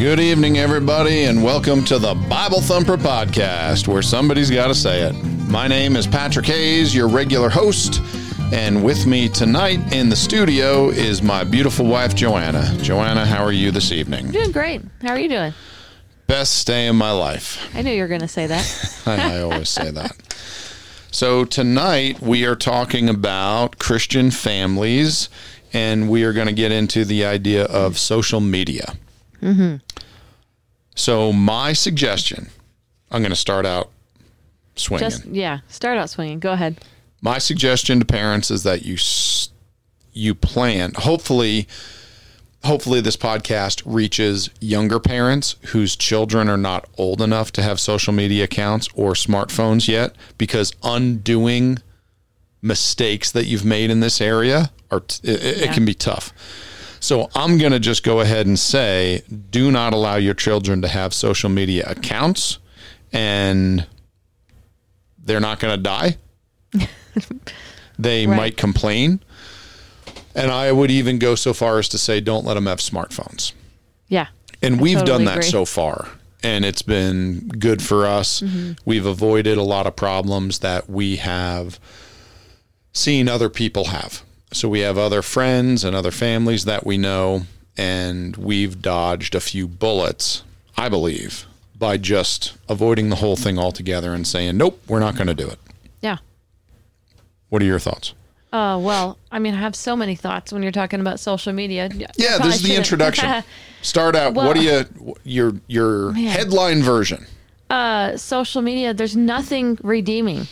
Good evening, everybody, and welcome to the Bible Thumper Podcast, where somebody's got to say it. My name is Patrick Hayes, your regular host, and with me tonight in the studio is my beautiful wife, JoAnna. JoAnna, how are you this evening? Doing great. How are you doing? Best day of my life. I knew you were going to say that. I, I always say that. So, tonight we are talking about Christian families, and we are going to get into the idea of social media. Mm-hmm. So, my suggestion I'm going to start out swinging. Just yeah, start out swinging. Go ahead. my suggestion to parents is that you you plan hopefully hopefully this podcast reaches younger parents whose children are not old enough to have social media accounts or smartphones yet because undoing mistakes that you've made in this area are it, it can be tough so i'm going to just go ahead and say do not allow your children to have social media accounts and they're not going to die they Right. might complain. And I would even go so far as to say, don't let them have smartphones. Yeah. And we've totally done that agree. so far. And it's been good for us. Mm-hmm. We've avoided a lot of problems that we have seen other people have. So we have other friends and other families that we know, and we've dodged a few bullets, I believe, by just avoiding the whole thing altogether and saying, nope, we're not going to do it. Yeah. What are your thoughts? Uh, well, I mean, I have so many thoughts when you're talking about social media. Yeah, this is the introduction. Start out. what do you your your headline version? Uh, social media, there's nothing redeeming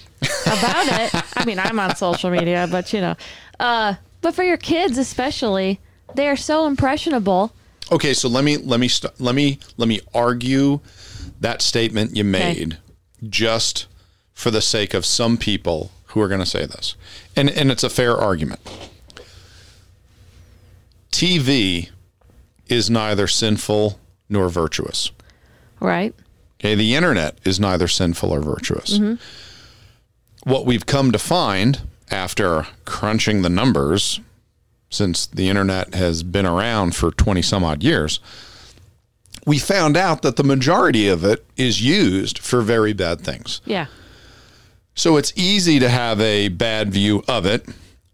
about it. I mean, I'm on social media, but you know, uh, but for your kids especially, they are so impressionable. Okay, so let me let me st- let me let me argue that statement you made just for the sake of some people who are going to say this. And and it's a fair argument. TV is neither sinful nor virtuous. Right. Okay, the internet is neither sinful or virtuous. Mm-hmm. What we've come to find after crunching the numbers, since the internet has been around for 20 some odd years, we found out that the majority of it is used for very bad things. Yeah. So it's easy to have a bad view of it.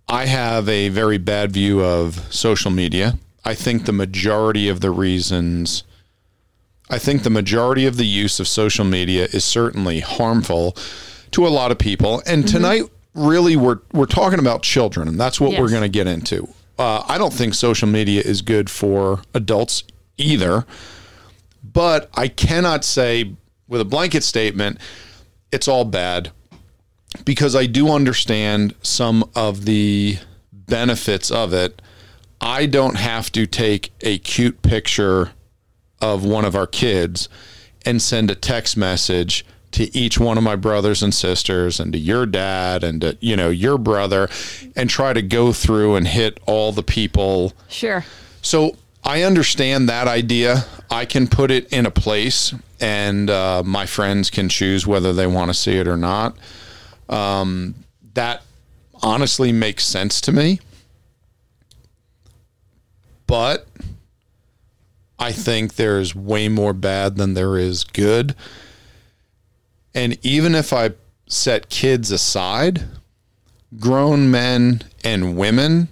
I have a very bad view of social media. I think the majority of the reasons, I think the majority of the use of social media is certainly harmful to a lot of people. And tonight, really, we're we're talking about children, and that's what we're going to get into. Uh, I don't think social media is good for adults either, but I cannot say with a blanket statement it's all bad because I do understand some of the benefits of it. I don't have to take a cute picture of one of our kids and send a text message to each one of my brothers and sisters and to your dad and to you know your brother and try to go through and hit all the people Sure. so I understand that idea. I can put it in a place, and uh, my friends can choose whether they want to see it or not. Um, that honestly makes sense to me. But I think there's way more bad than there is good. And even if I set kids aside, grown men and women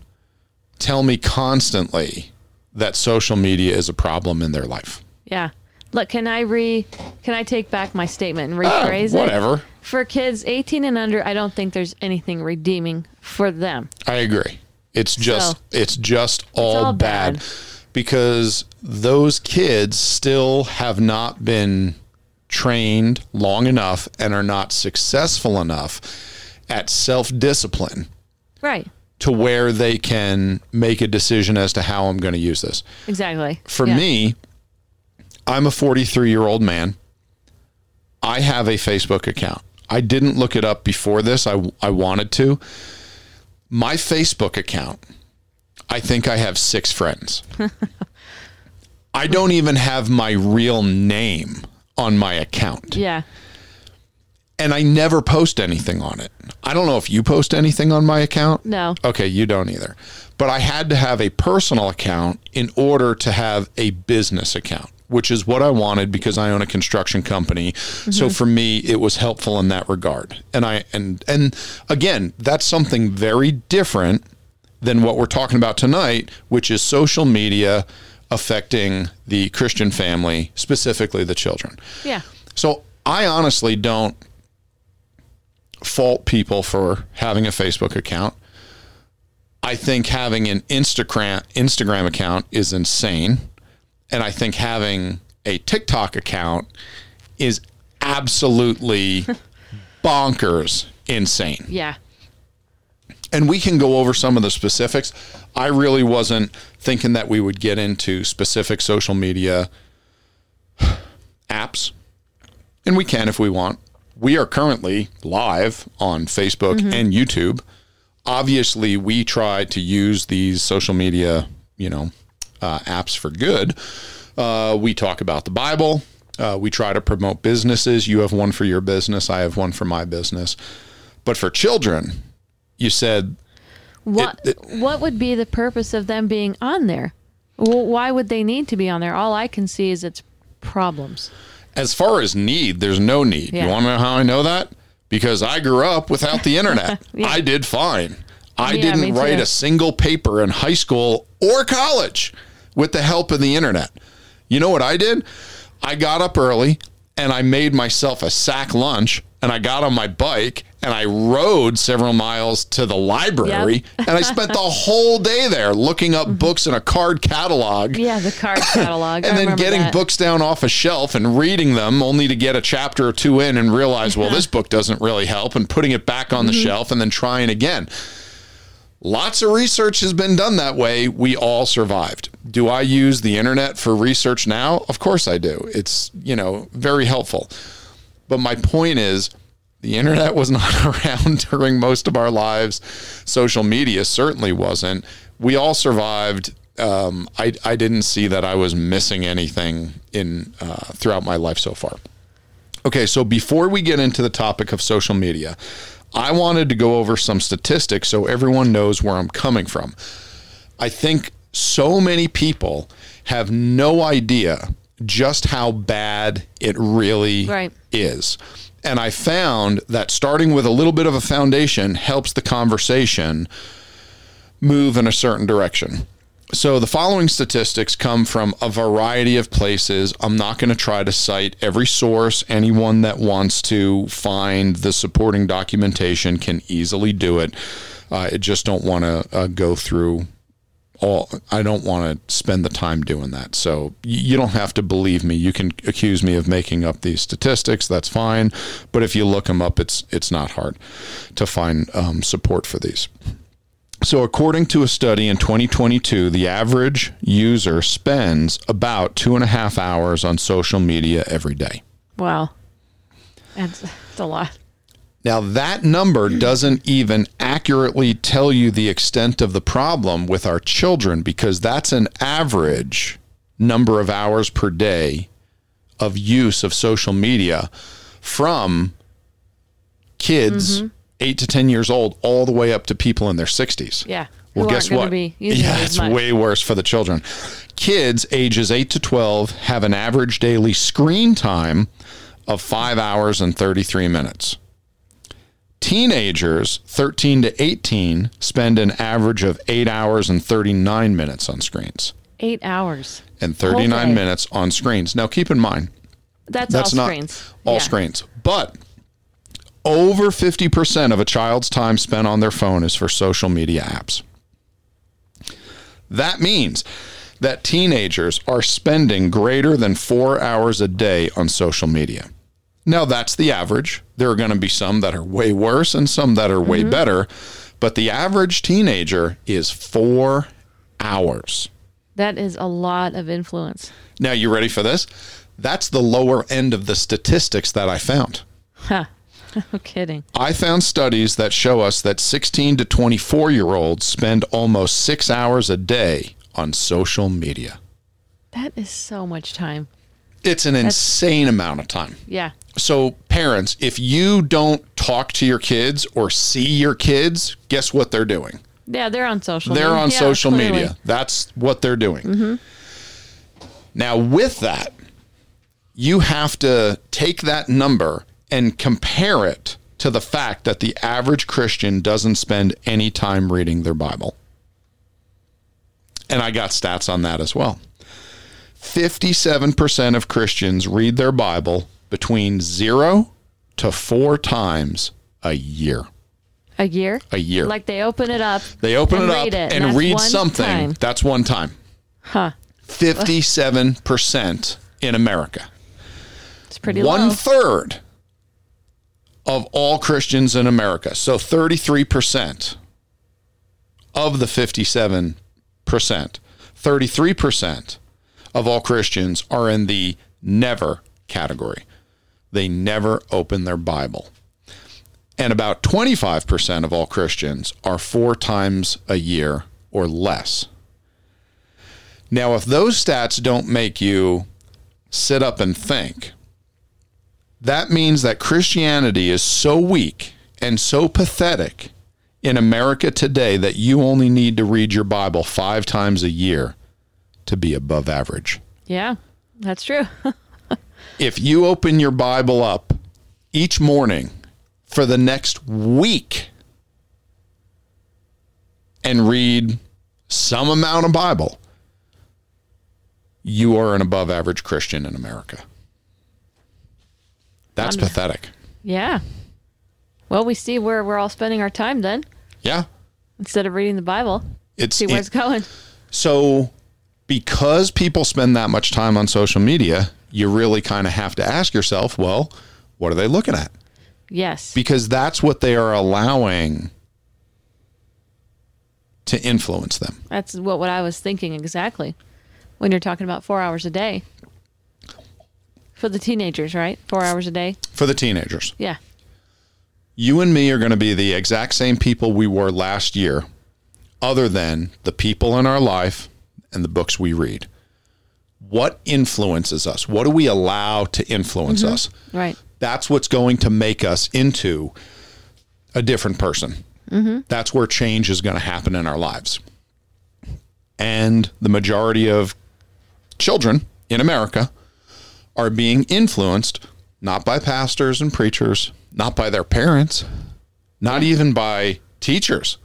tell me constantly that social media is a problem in their life. Yeah. Look, can I re can I take back my statement and rephrase it? Ah, whatever. For kids 18 and under, I don't think there's anything redeeming for them. I agree. It's just So- it's just all, all bad. bad. Because those kids still have not been trained long enough and are not successful enough at self-discipline Right. to where they can make a decision as to how I'm going to use this. Exactly. For Yeah. me, I'm a 43 year old man. I have a Facebook account. I didn't look it up before this. I, I wanted to. My Facebook account, I think I have six friends. I don't even have my real name on my account. Yeah. And I never post anything on it. I don't know if you post anything on my account. No. Okay, you don't either. But I had to have a personal account in order to have a business account, which is what I wanted because I own a construction company. So mm-hmm. for me, it was helpful in that regard. And I and and again, that's something very different than what we're talking about tonight, which is social media affecting the Christian family, specifically the children. Yeah. So I honestly don't fault people for having a Facebook account. I think having an Instagram Instagram account is insane, and I think having a TikTok account is absolutely bonkers insane. Yeah. And we can go over some of the specifics. I really wasn't thinking that we would get into specific social media apps, and we can if we want. We are currently live on Facebook and YouTube. Obviously, we try to use these social media, you know, uh, apps for good. Uh, we talk about the Bible. Uh, we try to promote businesses. You have one for your business. I have one for my business. But for children, you said What what would be the purpose of them being on there? Wh- Why would they need to be on there? All I can see is its problems. as far as need, there's no need. Yeah. You want to know how I know that? Because I grew up without the internet. I did fine. I Yeah, didn't write a single paper in high school or college with the help of the internet. You know what I did? I got up early and I made myself a sack lunch and I got on my bike and I rode several miles to the library and I spent the whole day there looking up books in a card catalog. Yeah, the card catalog. I and then getting that. books down off a shelf and reading them only to get a chapter or two in and realize well this book doesn't really help and putting it back on the Mm-hmm. shelf and then trying again. Lots of research has been done that way. We all survived. Do i use the internet for research now? Of course i do. It's you know very helpful. But my point is the internet was not around during most of our lives. Social media certainly wasn't. We all survived. Um, I, I didn't see that I was missing anything in uh, throughout my life so far. Okay, so before we get into the topic of social media, I wanted to go over some statistics so everyone knows where I'm coming from. I think so many people have no idea just how bad it really Right. is. And I found that starting with a little bit of a foundation helps the conversation move in a certain direction. So the following statistics come from a variety of places. I'm not going to try to cite every source. Anyone that wants to find the supporting documentation can easily do it. Uh, I just don't want to uh, go through all. I don't want to spend the time doing that. So you don't have to believe me. You can accuse me of making up these statistics. That's fine. But if you look them up, it's it's not hard to find um, support for these. So, according to a study in 2022, the average user spends about two and a half hours on social media every day. Wow. That's, that's a lot. Now, that number doesn't even accurately tell you the extent of the problem with our children because that's an average number of hours per day of use of social media from kids eight to 10 years old all the way up to people in their 60s. Yeah. Well, guess what? Yeah, it's much. way worse for the children. Kids ages 8 to 12 have an average daily screen time of 5 hours and 33 minutes. Teenagers 13 to 18 spend an average of 8 hours and 39 minutes on screens Eight hours. and 39 minutes on screens. Now keep in mind, That's, that's all not screens. all Yeah. screens. But over 50% of a child's time spent on their phone is for social media apps. That means that teenagers are spending greater than four hours a day on social media. Now, that's the average. There are going to be some that are way worse and some that are way mm-hmm. better, but the average teenager is four hours. That is a lot of influence. Now, you ready for this? That's the lower end of the statistics that I found. Huh. No kidding. I found studies that show us that 16 to 24 year olds spend almost six hours a day on social media. That is so much time. It's an insane amount of time. Yeah. So, parents, if you don't talk to your kids or see your kids, guess what they're doing? Yeah, they're on social They're media. on Yeah, social clearly. media. That's what they're doing. Mm-hmm. Now, with that, you have to take that number and compare it to the fact that the average Christian doesn't spend any time reading their Bible. And I got stats on that as well. 57% of Christians read their Bible between zero to four times a year. A year? A year. Like they open it up. They open and it up it, and that's read something. time. That's one time. Huh. 57% in America. It's pretty One low. third of all Christians in America, so 33% of the 57%, 33% of all Christians are in the never category. They never open their Bible. And about 25% of all Christians are four times a year or less. Now, if those stats don't make you sit up and think, that means that Christianity is so weak and so pathetic in America today that you only need to read your Bible five times a year to be above average. Yeah, that's true. If you open your Bible up each morning for the next week and read some amount of Bible, you are an above average Christian in America. That's Wonder- pathetic. yeah. Well, we see where we're all spending our time then Yeah. instead of reading the Bible. It's See where it's going. so because people spend that much time on social media, you really kind of have to ask yourself, well, what are they looking at? Yes. Because that's what they are allowing to influence them. That's what, what I was thinking exactly when you're talking about four hours a day. For the teenagers, right? Four hours a day. For the teenagers, Yeah. you and me are going to be the exact same people we were last year, other than the people in our life and the books we read. What influences us? What do we allow to influence mm-hmm. us? Right. That's what's going to make us into a different person. Mm-hmm. That's where change is going to happen in our lives. And the majority of children in America are being influenced not by pastors and preachers, not by their parents, not even by teachers,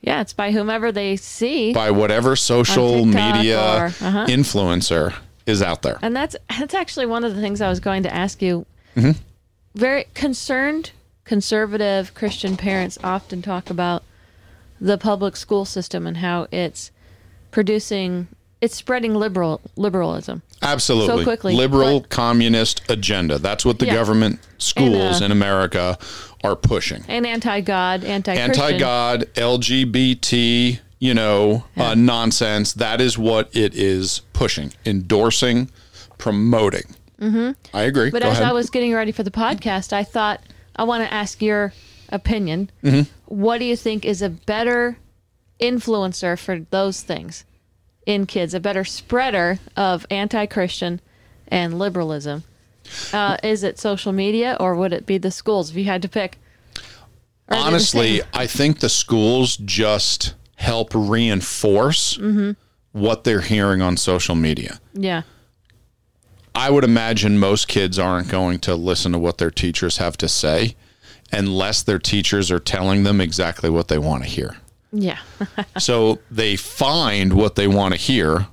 Yeah, it's by whomever they see. by whatever social media or- uh-huh. influencer is out there. And that's that's actually one of the things I was going to ask you. Mm-hmm. Very concerned conservative Christian parents often talk about the public school system and how it's producing it's spreading liberal liberalism. Absolutely. so quickly, Liberal but- communist agenda. That's what the Yeah. government schools And, uh, in America are pushing. And anti-God, anti-Christian. Anti God, LGBT, you know, uh, nonsense. That is what it is pushing, endorsing, promoting. Mm-hmm. I agree. But Go as ahead. I was getting ready for the podcast, I thought I want to ask your opinion. Mm-hmm. What do you think is a better influencer for those things in kids? A better spreader of anti-Christian and liberalism? Uh, is it social media or would it be the schools? If you had to pick. Or are they the Honestly. I think the schools just help reinforce Mm-hmm. what they're hearing on social media. yeah, I would imagine most kids aren't going to listen to what their teachers have to say unless their teachers are telling them exactly what they want to hear. Yeah, so they find what they want to hear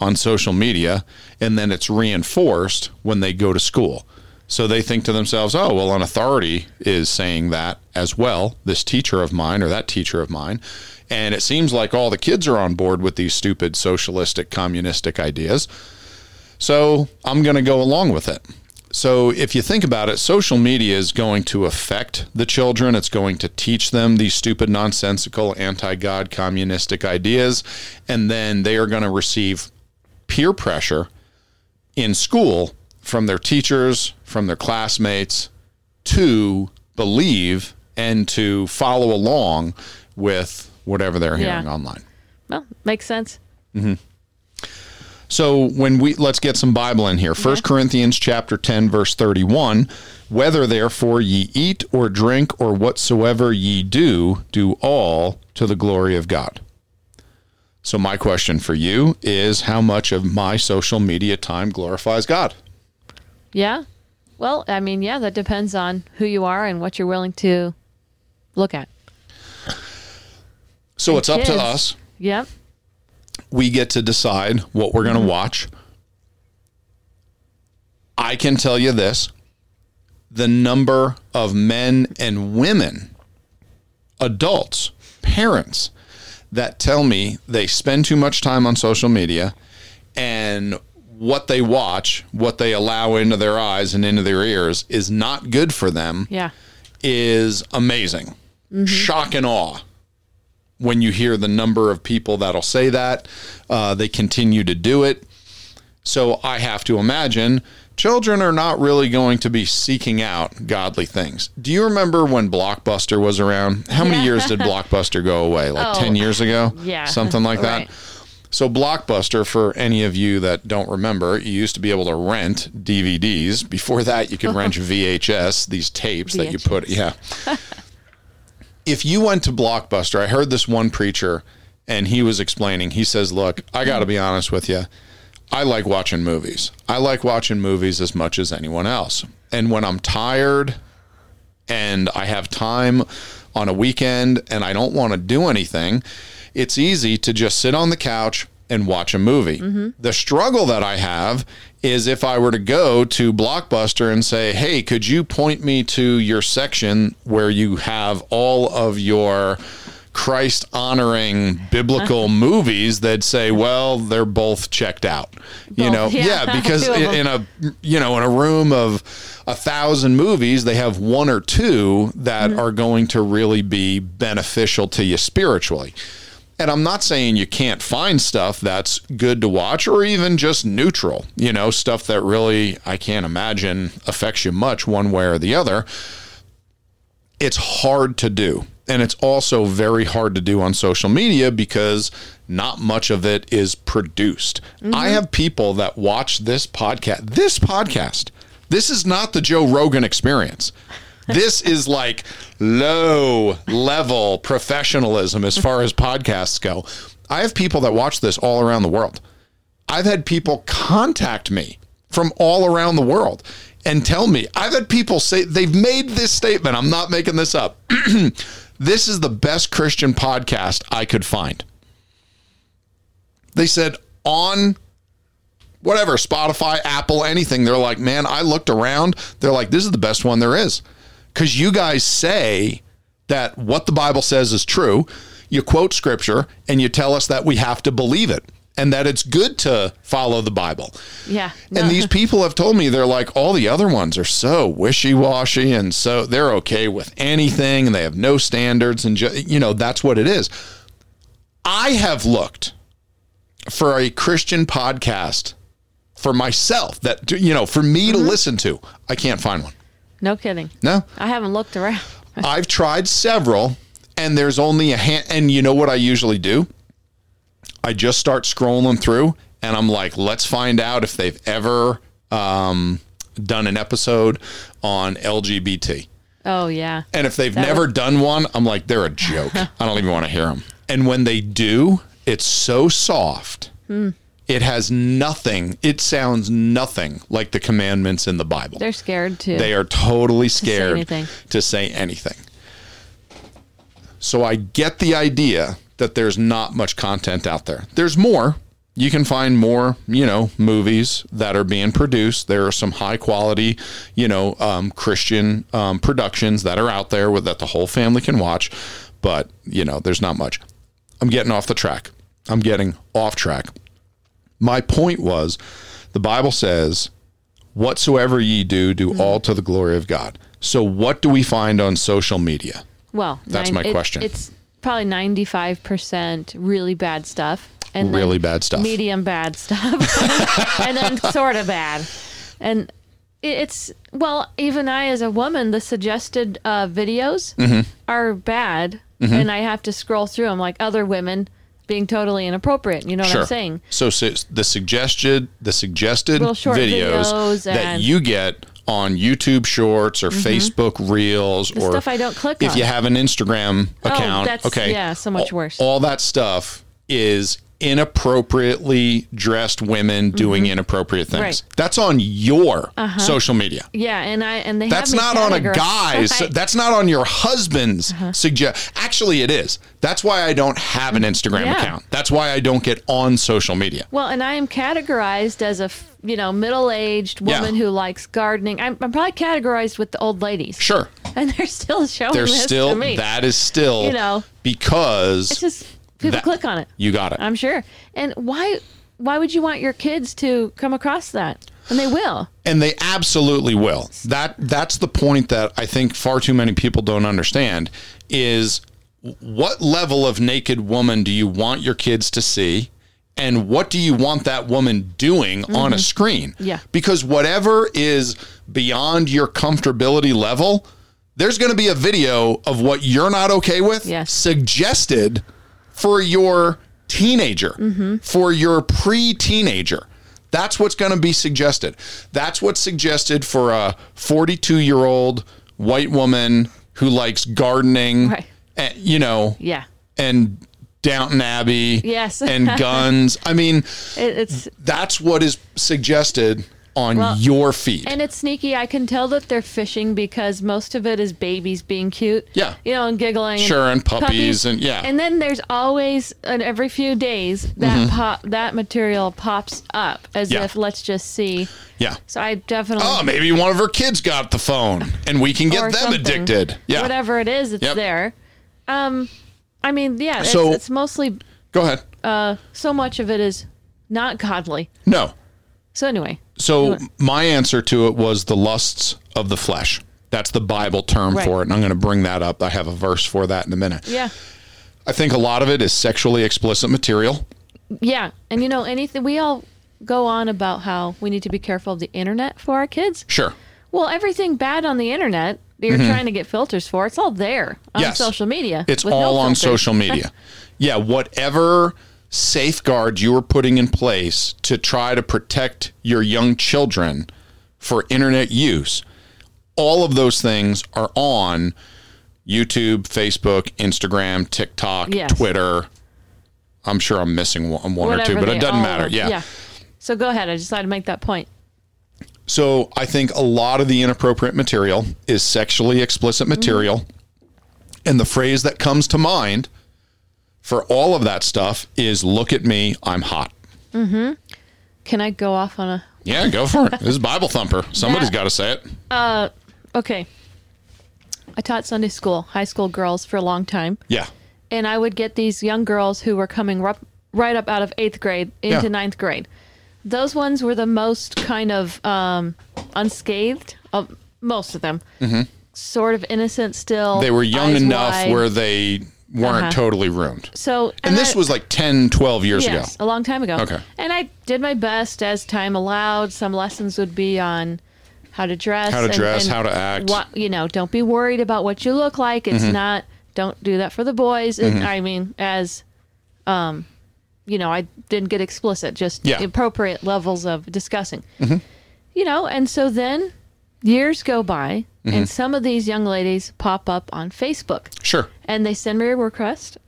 on social media and then it's reinforced when they go to school. So they think to themselves, oh, well, an authority is saying that as well, this teacher of mine or that teacher of mine. And it seems like all the kids are on board with these stupid socialistic, communistic ideas. So I'm going to go along with it. So if you think about it, social media is going to affect the children. It's going to teach them these stupid, nonsensical, anti God, communistic ideas. And then they are going to receive peer pressure in school from their teachers, from their classmates to believe and to follow along with whatever they're Yeah. hearing online. well, makes sense. Mm-hmm. So when we let's get some Bible in here. First Corinthians chapter 10 verse 31, whether therefore ye eat or drink or whatsoever ye do, do all to the glory of God. So, my question for you is how much of my social media time glorifies God? Yeah. Well, I mean, yeah, that depends on who you are and what you're willing to look at. So, it's up to us. Yep. We get to decide what we're going to mm-hmm. watch. I can tell you this the number of men and women, adults, parents, that tell me they spend too much time on social media and what they watch, what they allow into their eyes and into their ears is not good for them Yeah. is amazing. Mm-hmm. Shock and awe when you hear the number of people that'll say that. Uh, they continue to do it. So I have to imagine children are not really going to be seeking out godly things. Do you remember when Blockbuster was around? How many Yeah. years did Blockbuster go away? Like Oh, 10 years ago? yeah. Something like Right. that. So Blockbuster, for any of you that don't remember, you used to be able to rent DVDs. Before that, you could rent VHS, these tapes that you put. Yeah. if you went to Blockbuster, I heard this one preacher, and he was explaining. He says, "Look, I got to be honest with you. I like watching movies. I like watching movies as much as anyone else. And when I'm tired and I have time on a weekend and I don't want to do anything, it's easy to just sit on the couch and watch a movie. Mm-hmm. The struggle that I have is if I were to go to Blockbuster and say, "Hey, could you point me to your section where you have all of your Christ honoring biblical movies that say, well, they're both checked out. You Both, know, yeah, yeah, because in, in a you know in a room of a thousand movies, they have one or two that are going to really be beneficial to you spiritually. And I'm not saying you can't find stuff that's good to watch or even just neutral, you know, stuff that really I can't imagine affects you much one way or the other it's hard to do. And it's also very hard to do on social media because not much of it is produced. I mm-hmm. have people that watch this podcast. This podcast. This is not the Joe Rogan experience. This is like low level professionalism as far as podcasts go. I have people that watch this all around the world. I've had people contact me from all around the world and tell me, I've had people say, they've made this statement. I'm not making this up. this is the best Christian podcast I could find. They said on whatever, Spotify, Apple, anything. They're like, man, I looked around. They're like, this is the best one there is. Because you guys say that what the Bible says is true. You quote scripture and you tell us that we have to believe it and that it's good to follow the Bible. Yeah. And these people have told me they're like, all the other ones are so wishy washy and so they're okay with anything and they have no standards. And, ju- you know, that's what it is. I have looked for a Christian podcast for myself that, you know, for me to mm-hmm. listen to. I can't find one. No kidding. No. I haven't looked around. I've tried several, and there's only a hand. And you know what I usually do? I just start scrolling through, and I'm like, let's find out if they've ever um, done an episode on LGBT. Oh yeah. And if they've That never would- done one, I'm like, they're a joke. I don't even want to hear them. And when they do, it's so soft. Hmm. It has nothing. It sounds nothing like the commandments in the Bible. They're scared too. They are totally scared anything. to say anything. So I get the idea that there's not much content out there. There's more. You can find more, you know, movies that are being produced. There are some high quality, you know, um, Christian um, productions that are out there with, that the whole family can watch. But you know, there's not much. I'm getting off the track. I'm getting off track. My point was, the Bible says whatsoever ye do, do all to the glory of God. So, what do we find on social media? well, That's my it- question. It's probably ninety-five percent really bad stuff, and Really bad stuff. medium bad stuff, and then sort of bad. And it's well, even I as a woman, the suggested uh, videos Mm-hmm. are bad, and I have to scroll through them like other women being totally inappropriate. You know what I'm saying? So, su- the suggested the suggested videos, videos that Mm-hmm. you get on YouTube Shorts or Facebook Reels The or stuff I don't click if on. you have an Instagram account, that's- okay, yeah, so much all- worse. All that stuff is inappropriately dressed women doing inappropriate things. Mm-hmm. Right. Uh-huh. That's on your social media. Yeah, and I and they That's not on a guy's. Right. That's not on your husband's suggest. Actually, it is. That's why I don't have an Instagram Yeah. account. That's why I don't get on social media. Well, and I am categorized as a you know middle-aged Yeah. woman who likes gardening. I'm, I'm probably categorized with the old ladies, Sure, and they're still showing this still to me. that is still You know. because it's just people that- click on it. you got it. I'm sure. And why why would you want your kids to come across that? And they will. and they absolutely will. That that's the point that I think far too many people don't understand is what level of naked woman do you want your kids to see? And what do you want that woman doing on a screen? Mm-hmm. Yeah. Because whatever is beyond your comfortability level, there's going to be a video of what you're not okay with Yes. suggested for your teenager, Mm-hmm. for your pre teenager. That's what's going to be suggested. That's what's suggested for a 42 year old white woman who likes gardening, Right. and, you know, Yeah. and Downton Abbey, Yes. and guns. I mean, It, it's that's what is suggested on Well, your feed. and it's sneaky. I can tell that they're fishing because most of it is babies being cute. Yeah. You know, and giggling. Sure, and puppies and- yeah. And then there's always, and every few days, that pop that material pops up as Mm-hmm. Yeah. if let's just see. yeah. So I definitely. Oh, maybe one of her kids got the phone and we can get them something. addicted. Yeah. Whatever it is, it's Yep. there. Um, I mean, yeah, it's, So- it's mostly Go ahead. uh, so much of it is not godly. No. So anyway, So my answer to it was the lusts of the flesh. That's the Bible term Right. for it. And I'm going to bring that up. I have a verse for that in a minute. yeah, I think a lot of it is sexually explicit material. yeah, and you know anything we all go on about how we need to be careful of the internet for our kids. Sure. Well, everything bad on the internet that you're trying to get filters for, it's all there on Mm-hmm. Yes. social media. It's with no all on social media. yeah, whatever safeguards you are putting in place to try to protect your young children for internet use, all of those things are on YouTube, Facebook, Instagram, TikTok, Yes. Twitter. I'm sure I'm missing one, one or two, but it doesn't matter. Yeah. yeah. So go ahead. I just decided to make that point. So I think a lot of the inappropriate material is sexually explicit material. Mm-hmm. And the phrase that comes to mind for all of that stuff is look at me, I'm hot. Mm-hmm. Can I go off on a Yeah, go for it. This is Bible thumper. Somebody's got to say it. Uh, Okay. I taught Sunday school, high school girls for a long time. Yeah. And I would get these young girls who were coming up, right up out of eighth grade into Yeah. ninth grade. Those ones were the most kind of um, unscathed, of most of them. Sort of innocent still. Mm-hmm. They were young eyes enough wide. where they weren't Uh-huh. totally ruined. So, And this I- was like 10, 12 years yes, ago. a long time ago. Okay. And I did my best as time allowed. Some lessons would be on how to dress, How to and- dress, and how to act. What you know, don't be worried about what you look like. It's Mm-hmm. not. Don't do that for the boys. And I mean, as um, you know, I didn't get explicit. Just Yeah. Mm-hmm. appropriate levels of discussing. You know, and so then years go by, Mm-hmm. and some of these young ladies pop up on Facebook Sure. And they send me a request.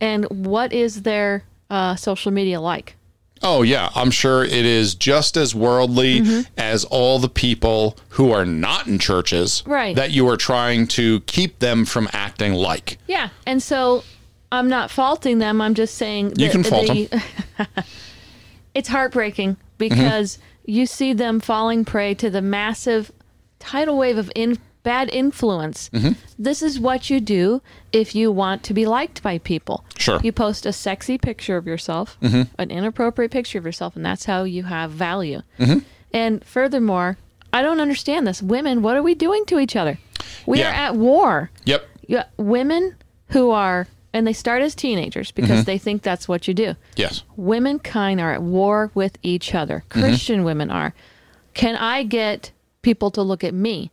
And what is their uh, social media like? Oh, yeah. I'm sure it is just as worldly Mm-hmm. as all the people who are not in churches Right. that you are trying to keep them from acting like. Yeah, and so I'm not faulting them. I'm just saying You can fault the- it's heartbreaking because you see them falling prey to the massive tidal wave of in, bad influence. This is what you do if you want to be liked by people. Sure. You post a sexy picture of yourself, an inappropriate picture of yourself, and that's how you have value. And furthermore, I don't understand this. Women, what are we doing to each other? We Yeah. are at war Yep. yeah, women who are and they start as teenagers because Mm-hmm. they think that's what you do. Yes. Womenkind are at war with each other. Mm-hmm. Christian women are. Can I get people to look at me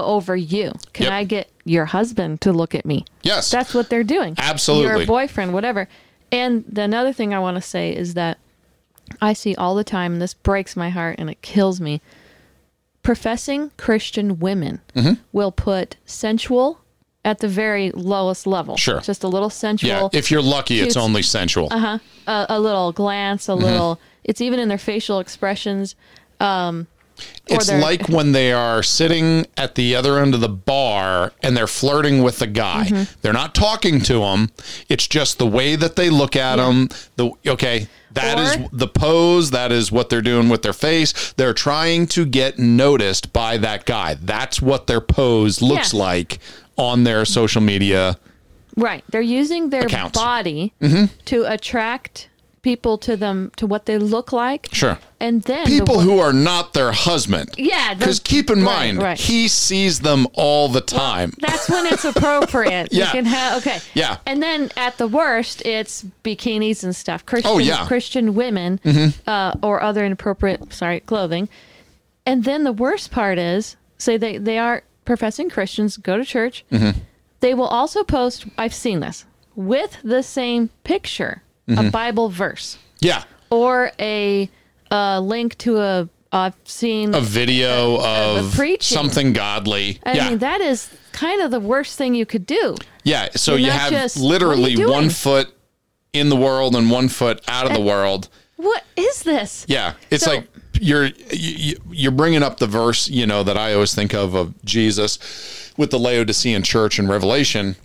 over you? Can Yep. I get your husband to look at me? Yes. That's what they're doing. Absolutely. Your boyfriend, whatever. And the another thing I want to say is that I see all the time, and this breaks my heart and it kills me. Professing Christian women Mm-hmm. will put sensual at the very lowest level. Sure. Just a little sensual. Yeah, if you're lucky, it's only sensual. a, a little glance, Mm-hmm. a little. It's even in their facial expressions. Um, It's their- like when they are sitting at the other end of the bar and they're flirting with the guy. Mm-hmm. They're not talking to him. It's just the way that they look at him. The okay, that is Or- the pose. That is what they're doing with their face. They're trying to get noticed by that guy. That's what their pose looks Yeah. like on their social media. Right. They're using their Accounts. body Mm-hmm. to attract people to them to what they look like. Sure. And then People the, who are not their husband. Yeah, Because keep in right, mind, right. he sees them all the time. that's when it's appropriate. Yeah. You can have okay. Yeah. And then at the worst, it's bikinis and stuff. Christian Oh, yeah. Mm-hmm. Christian women uh, or other inappropriate sorry clothing. And then the worst part is, say they they are professing Christians, go to church. Mm-hmm. They will also post. I've seen this with the same picture, Mm-hmm. a Bible verse yeah. or a uh, link to a. I've seen. a video of preaching. something godly. I yeah. mean, that is kind of the worst thing you could do. yeah. So you're you have just- literally one foot in the world and one foot out of the world. What is this? Yeah. It's So- like you're you, you're bringing up the verse, you know, that I always think of of Jesus with the Laodicean church in Revelation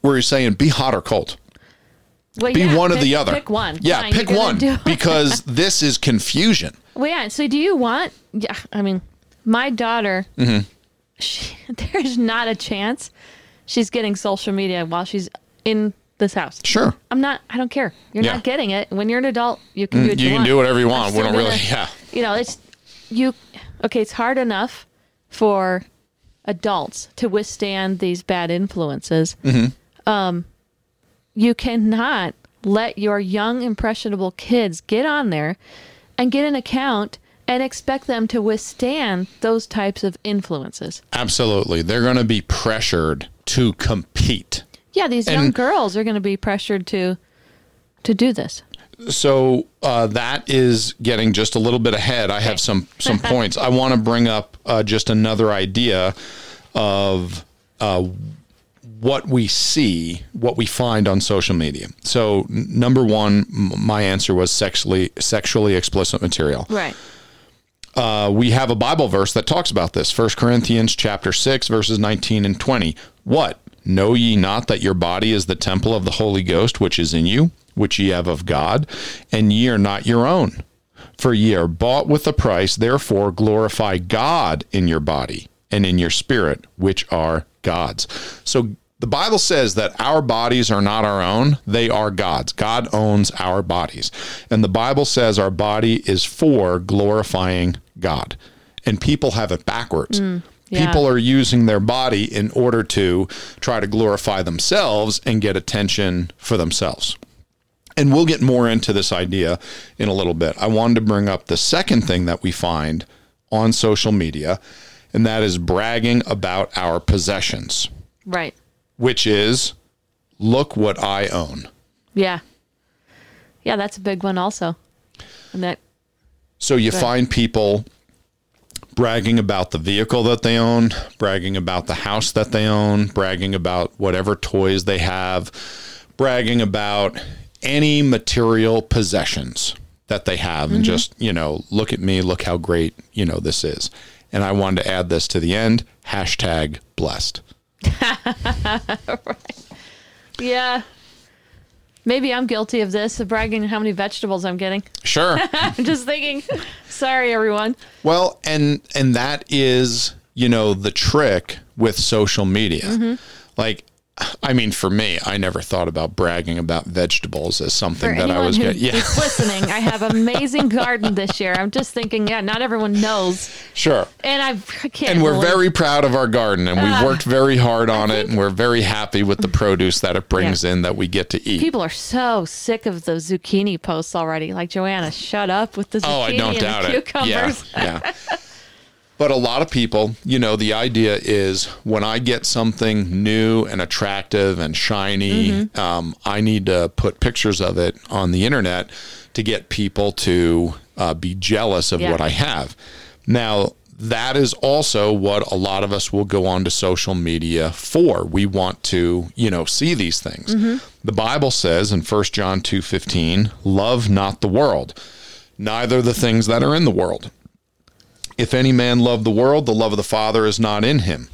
where he's saying be hot or cold. Well, Be yeah, one or the other. Pick one. Yeah, Fine, pick one because this is confusion. well, yeah. So, do you want? Yeah. I mean, my daughter. Mm-hmm. She, there's not a chance she's getting social media while she's in this house. Sure. I'm not. I don't care. You're Yeah. Mm, not getting it. When you're an adult, you can do what you, You can want. do whatever you I'm want. We don't really gonna- yeah. You know, it's you. Okay, it's hard enough for adults to withstand these bad influences. Um, you cannot let your young impressionable kids get on there and get an account and expect them to withstand those types of influences. Absolutely. They're going to be pressured to compete. Yeah, these young And- girls are going to be pressured to to do this. so uh, that is getting just a little bit ahead. I have some some points. I want to bring up uh, just another idea of uh, what we see, what we find on social media. So n- number one, m- my answer was sexually sexually explicit material. Right. Uh, we have a Bible verse that talks about this. 1 Corinthians chapter 6 verses 19 and 20. What? Know ye not that your body is the temple of the Holy Ghost which is in you, which ye have of God, and ye are not your own? For ye are bought with a price, therefore glorify God in your body and in your spirit, which are God's. So the Bible says that our bodies are not our own, they are God's. God owns our bodies. And the Bible says our body is for glorifying God. And people have it backwards. Mm, yeah. People are using their body in order to try to glorify themselves and get attention for themselves. And we'll get more into this idea in a little bit. I wanted to bring up the second thing that we find on social media, and that is bragging about our possessions, Right. Which is look what I own. Yeah. Yeah, that's a big one also. And that So you find people bragging about the vehicle that they own, bragging about the house that they own, bragging about whatever toys they have, bragging about any material possessions that they have and mm-hmm. just, you know, look at me, look how great, you know, this is. And I wanted to add this to the end, hashtag blessed. Yeah. Maybe I'm guilty of this, of bragging how many vegetables I'm getting. Sure. I'm just thinking, sorry, everyone. Well, and and that is, you know, the trick with social media. Mm-hmm. Like I mean, for me, I never thought about bragging about vegetables as something For that I was who getting. Yeah, listening, I have amazing garden this year. I'm just thinking, yeah, not everyone knows. sure. And I I can't And we're believe- very proud of our garden, and we've Ah. worked very hard on it, and we're very happy with the produce that it brings in that we get to eat. People are so sick of the zucchini posts already. Like JoAnna, shut up with the zucchini Oh, I don't and doubt the it. cucumbers. Yeah, yeah. But a lot of people, you know, the idea is when I get something new and attractive and shiny, Mm-hmm. um, I need to put pictures of it on the internet to get people to uh, be jealous of Yeah. what I have. Now, that is also what a lot of us will go on to social media for. We want to, you know, see these things. The Bible says in 1 John 2:15, "Love not the world, neither the things that are in the world. If any man love the world, the love of the Father is not in him."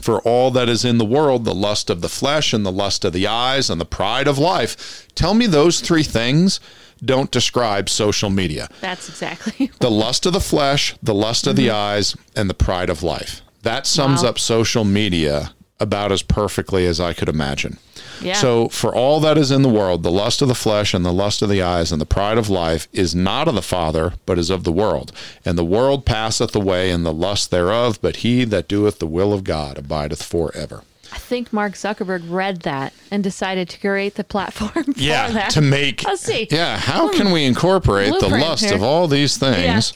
For all that is in the world, the lust of the flesh and the lust of the eyes and the pride of life. Tell me those three things don't describe social media That's exactly. the lust of the flesh, the lust of the mm-hmm. eyes, and the pride of life. That sums Wow. up social media about as perfectly as I could imagine. Yeah. So, for all that is in the world, the lust of the flesh and the lust of the eyes and the pride of life is not of the Father, but is of the world. And the world passeth away and the lust thereof, but he that doeth the will of God abideth forever. I think Mark Zuckerberg read that and decided to create the platform for that. to make. Let's see. Yeah, how can we incorporate the lust here. of all these things?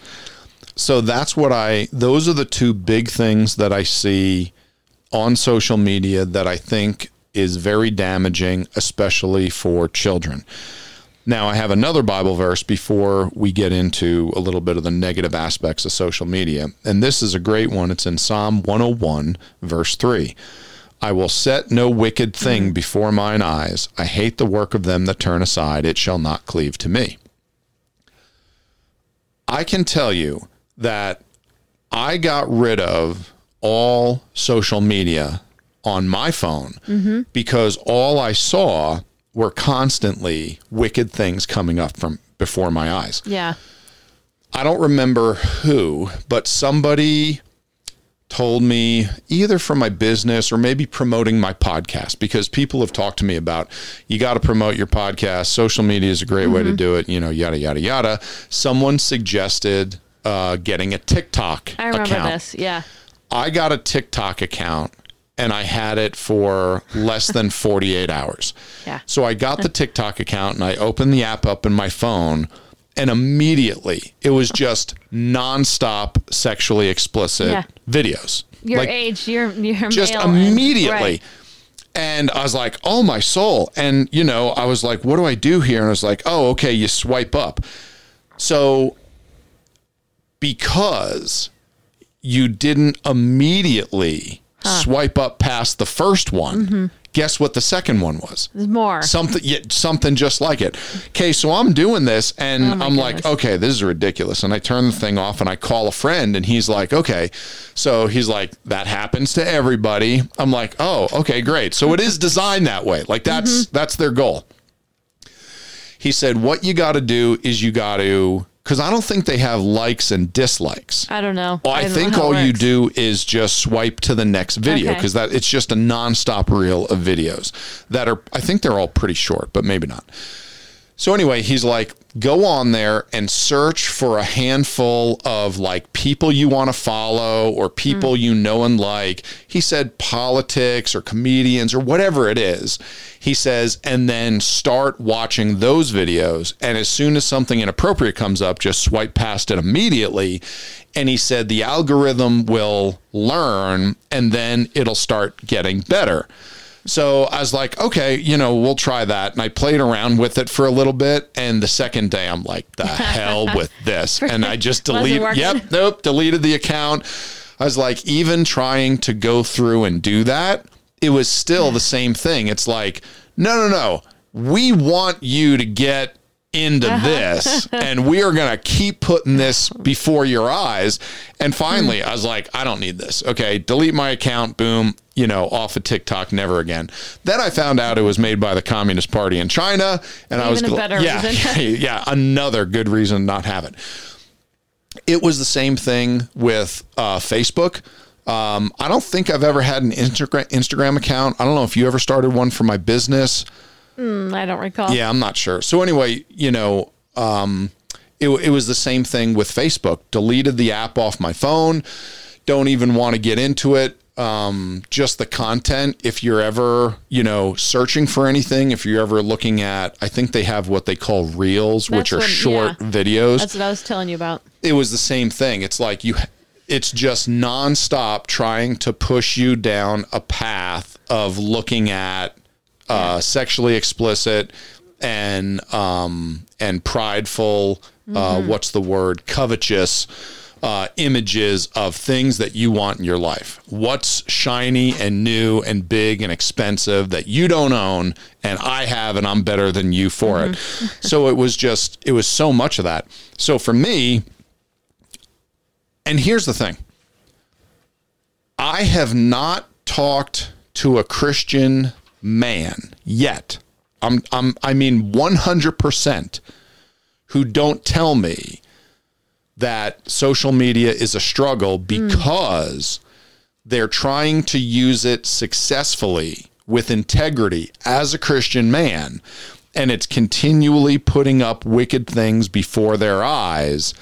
So that's what I. Those are the two big things that I see on social media that I think is very damaging, especially for children. Now, I have another Bible verse before we get into a little bit of the negative aspects of social media. And this is a great one. It's in Psalm 101, verse 3. I will set no wicked thing before mine eyes. I hate the work of them that turn aside. It shall not cleave to me. I can tell you that I got rid of all social media on my phone because all I saw were constantly wicked things coming up from before my eyes. yeah. I don't remember who, but somebody told me either from my business or maybe promoting my podcast because people have talked to me about you got to promote your podcast. Social media is a great way to do it, you know, yada, yada, yada. Someone suggested uh, getting a TikTok I remember account. this. Yeah. I got a TikTok account and I had it for less than 48 hours. Yeah. So I got the TikTok account and I opened the app up in my phone and immediately it was just nonstop sexually explicit Yeah. videos. Your Like, age, you're, you're just male and- immediately. right. And I was like, oh, my soul. And, you know, I was like, what do I do here? And I was like, oh, okay, you swipe up. So because you didn't immediately swipe up past the first one, Mm-hmm. guess what the second one was? There's more. something yeah, something just like it. Okay, so I'm doing this and Oh I'm like, okay, this is ridiculous. And I turn the thing off and I call a friend and he's like, okay. So he's like, that happens to everybody. I'm like, oh, okay, great. So it is designed that way. Like that's Mm-hmm. that's their goal. He said, what you got to do is you got to because I don't think they have likes and dislikes. I don't know. Well, I, don't think it all you do is just swipe to the next video Okay. because that it's just a nonstop reel of videos that are I think they're all pretty short, but maybe not. So anyway, he's like, go on there and search for a handful of like people you want to follow or people mm. you know and like. He said politics or comedians or whatever it is. He says, and then start watching those videos. And as soon as something inappropriate comes up, just swipe past it immediately. And he said the algorithm will learn and then it'll start getting better. So I was like, okay, you know, we'll try that. And I played around with it for a little bit. And the second day, I'm like, the hell with this. And I just deleted, yep, nope, deleted the account. I was like, even trying to go through and do that, it was still the same thing. It's like, no, no, no. We want you to get into this and we are going to keep putting this before your eyes. And finally, I was like, I don't need this. Okay, delete my account. Boom, you know, off of TikTok, never again. Then I found out it was made by the Communist Party in China, and I was Even a better yeah, reason. yeah, another good reason to not have it. It was the same thing with uh, Facebook. Um, I don't think I've ever had an Instagram Instagram account. I don't know if you ever started one for my business. Mm, I don't recall. Yeah, I'm not sure. So anyway, you know, um, it, it was the same thing with Facebook. Deleted the app off my phone. Don't even want to get into it. Um, just the content. If you're ever, you know, searching for anything, if you're ever looking at, I think they have what they call reels, which are what- short yeah. videos That's what I was telling you about. it was the same thing. It's like you, it's just nonstop trying to push you down a path of looking at uh, sexually explicit and um, and prideful. Uh, what's the word? Covetous uh, images of things that you want in your life. What's shiny and new and big and expensive that you don't own and I have and I'm better than you for it. so it was just, it was so much of that. So for me, and here's the thing I have not talked to a Christian man yet. I'm, I'm, I mean, 100% who don't tell me that social media is a struggle hmm. because they're trying to use it successfully with integrity as a Christian man. And it's continually putting up wicked things before their eyes.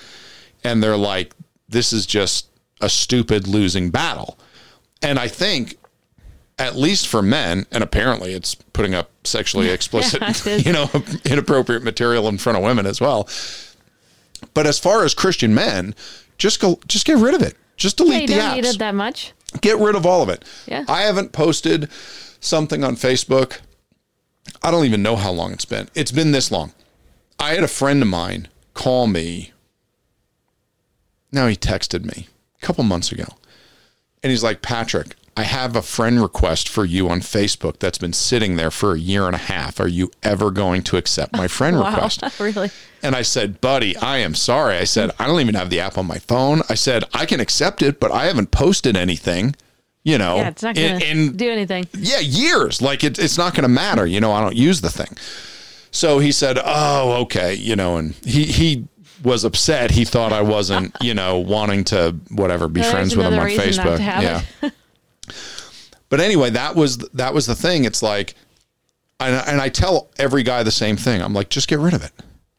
And they're like, this is just a stupid losing battle. And I think, at least for men, and apparently it's putting up sexually explicit, it is. you know, inappropriate material in front of women as well. But as far as Christian men, just go, just get rid of it. Just Yeah, delete you the don't need apps. it that much. Get rid of all of it. Yeah. I haven't posted something on Facebook. I don't even know how long it's been. It's been this long. I had a friend of mine call me. Now he texted me a couple months ago. And he's like, Patrick, I have a friend request for you on Facebook that's been sitting there for a year and a half. Are you ever going to accept my friend Wow, request? really? And I said, buddy, I am sorry. I said, I don't even have the app on my phone. I said, I can accept it, but I haven't posted anything, you know, Yeah, it's not going to do anything. yeah, years. Like it, it's not going to matter. You know, I don't use the thing. So he said, "Oh, okay." You know, and he he was upset. He thought I wasn't, you know, wanting to whatever be There's friends with him on Facebook. yeah. but anyway, that was that was the thing. It's like, and, and I tell every guy the same thing. I'm like, just get rid of it.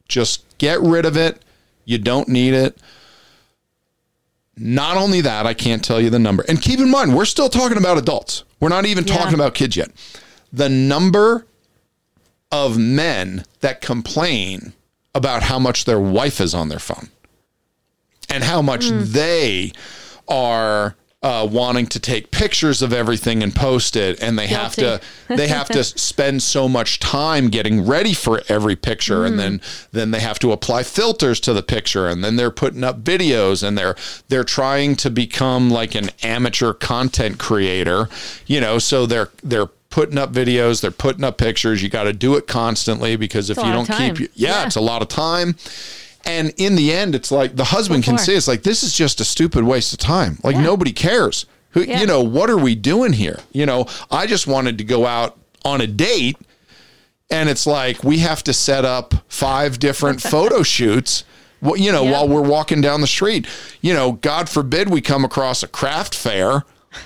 Just get rid of it. You don't need it. Not only that, I can't tell you the number. And keep in mind, we're still talking about adults. We're not even Yeah. talking about kids yet. The number of men that complain about how much their wife is on their phone and how much Hmm. they are uh, wanting to take pictures of everything and post it and they have to they have to spend so much time getting ready for every picture and then then they have to apply filters to the picture and then they're putting up videos and they're they're trying to become like an amateur content creator you know so they're they're putting up videos they're putting up pictures. You got to do it constantly because if you don't keep yeah, Yeah. it's a lot of time and in the end it's like the husband can see it's like this is just a stupid waste of time like Yeah. nobody cares who Yeah. you know what are we doing here you know i just wanted to go out on a date and it's like we have to set up five different photo shoots you know Yeah. while we're walking down the street you know god forbid we come across a craft fair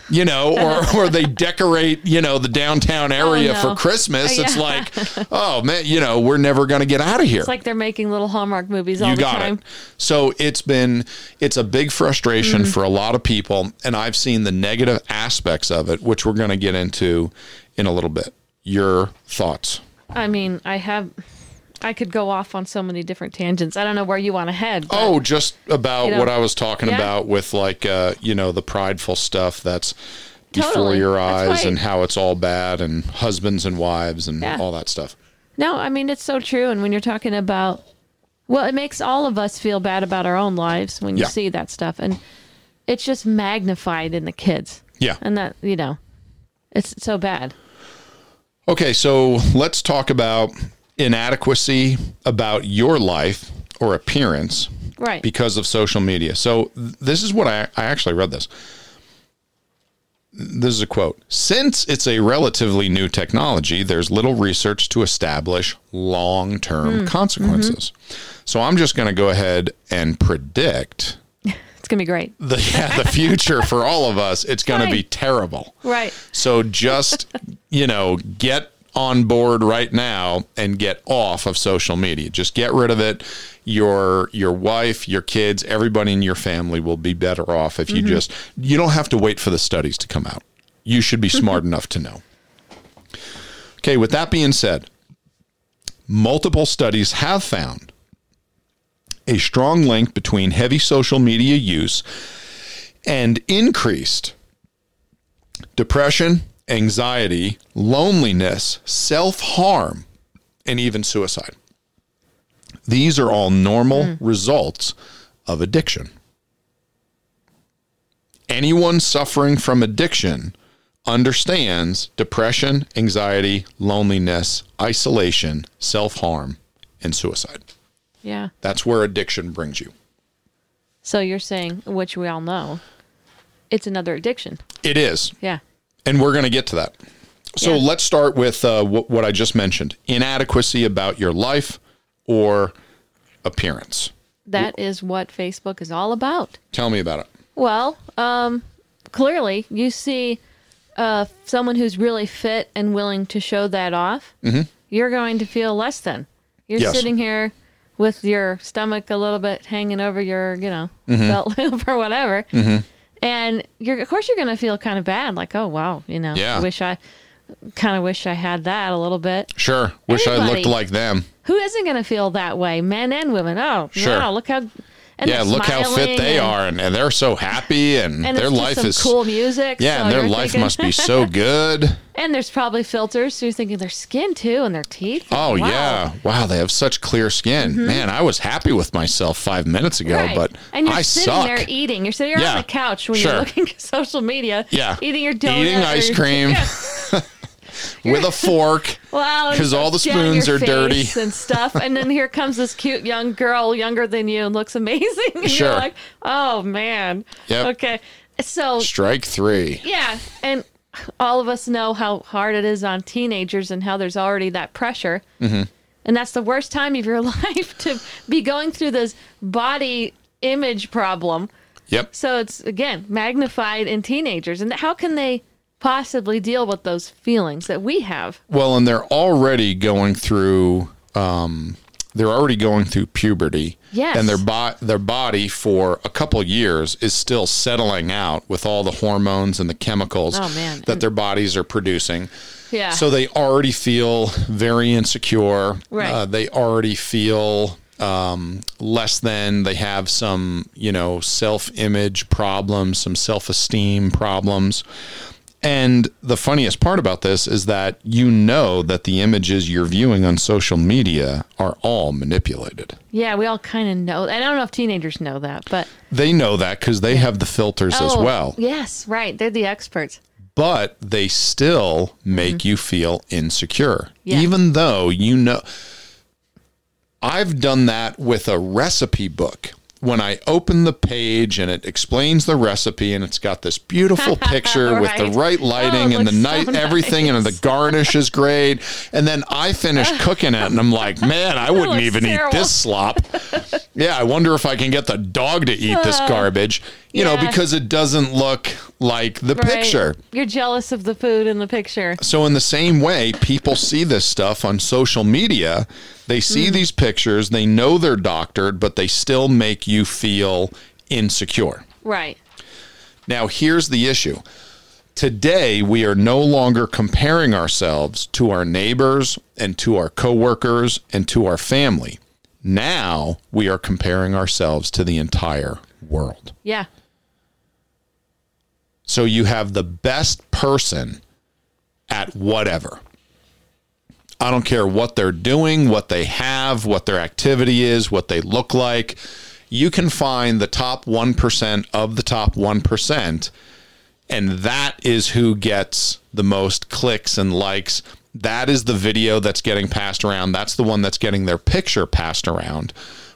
you know or or they decorate you know the downtown area Oh, no. for christmas it's like oh man you know we're never going to get out of here It's like they're making little Hallmark movies all you the got time. it. So it's been it's a big frustration Mm. for a lot of people, and I've seen the negative aspects of it, which we're going to get into in a little bit. Your thoughts? I mean, I have. I could go off on so many different tangents. I don't know where you want to head. but- Oh, just about You know, what I was talking yeah. about with like uh, you know the prideful stuff that's before your eyes right. and how it's all bad and husbands and wives and Yeah. all that stuff. No, I mean it's so true. And when you're talking about, well, it makes all of us feel bad about our own lives when you Yeah. see that stuff, and it's just magnified in the kids. Yeah. And that you know, it's so bad. Okay, so let's talk about inadequacy about your life or appearance Right. because of social media. So this is what I, I actually read this. This is a quote. Since it's a relatively new technology, there's little research to establish long term hmm. consequences. Mm-hmm. So I'm just going to go ahead and predict it's gonna be great. the, yeah, the future for all of us. It's going to be terrible. Right. So just, you know, get on board right now and get off of social media. Just get rid of it. Your your wife, your kids, everybody in your family will be better off if you mm-hmm. just you don't have to wait for the studies to come out. You should be smart mm-hmm. enough to know. Okay, with that being said, multiple studies have found a strong link between heavy social media use and increased depression, anxiety, loneliness, self harm, and even suicide. These are all normal hmm. results of addiction. anyone suffering from addiction understands depression, anxiety, loneliness, isolation, self harm, and suicide. Yeah. That's where addiction brings you. So you're saying, which we all know, it's another addiction. It is. Yeah. And we're going to get to that. So Yeah. let's start with uh, wh- what I just mentioned inadequacy about your life or appearance. That is what Facebook is all about. Tell me about it. Well, um, clearly you see uh, someone who's really fit and willing to show that off. Mm-hmm. You're going to feel less than. You're Yes. sitting here with your stomach a little bit hanging over your, you know, Mm-hmm. belt loop or whatever. And you're, of course, you're going to feel kind of bad. Like, oh, wow, you know, Yeah. wish I kind of wish I had that a little bit. Sure. Wish I looked like them. Who isn't going to feel that way? Men and women. Oh, Sure. wow, look how. And yeah, look how fit they and- are, and, and they're so happy, and, And their life some is cool music. yeah, so and their life thinking- must be so good. And there's probably filters, so you're thinking their skin too, and their teeth. Oh Wow. Mm-hmm. yeah, wow, they have such clear skin. Man, I was happy with myself five minutes ago, Right. but and you're I sitting suck. there eating. You're sitting Yeah, on the couch when sure. you're looking at social media. Yeah. Eating your donut. Eating ice your- cream. Yeah. With a fork. Wow. 'Cause all the spoons are dirty. and stuff. And then here comes this cute young girl, younger than you, and looks amazing. And Sure. you're like, oh man. Yep. Okay. So Strike three. Yeah, and all of us know how hard it is on teenagers and how there's already that pressure. Mm-hmm. And that's the worst time of your life to be going through this body image problem. Yep. So it's, again, magnified in teenagers. And how can they possibly deal with those feelings that we have? Well, and they're already going through. Um, they're already going through puberty. Yes. And their bo- their body for a couple years is still settling out with all the hormones and the chemicals Oh, man. that their bodies are producing. Yeah. So they already feel very insecure. Right. Uh, they already feel um, less than. They have some, you know, self image problems, some self esteem problems. And the funniest part about this is that you know that the images you're viewing on social media are all manipulated. yeah, we all kind of know. I don't know if teenagers know that, but. They know that because they have the filters as Oh, well. Yes, right. They're the experts. but they still make you feel insecure, Mm-hmm. Yeah. even though you know. I've done that with a recipe book. When I open the page and it explains the recipe and it's got this beautiful picture with the Right. right lighting Oh, and the night so everything and the garnish is great and then I finish cooking it and I'm like, man, I wouldn't even terrible. eat this slop. yeah, I wonder if I can get the dog to eat this garbage. You know, Uh, because it doesn't look like the Right. picture. You're jealous of the food in the picture. So, in the same way, people see this stuff on social media. They see these pictures, they know they're doctored, but they still make you feel insecure. Right. Now, here's the issue. Today, we are no longer comparing ourselves to our neighbors and to our coworkers and to our family. Now, we are comparing ourselves to the entire world. Yeah. So you have the best person at whatever. I don't care what they're doing, what they have, what their activity is, what they look like. You can find the top 1% of the top 1%, and that is who gets the most clicks and likes. That is the video that's getting passed around. That's the one that's getting their picture passed around.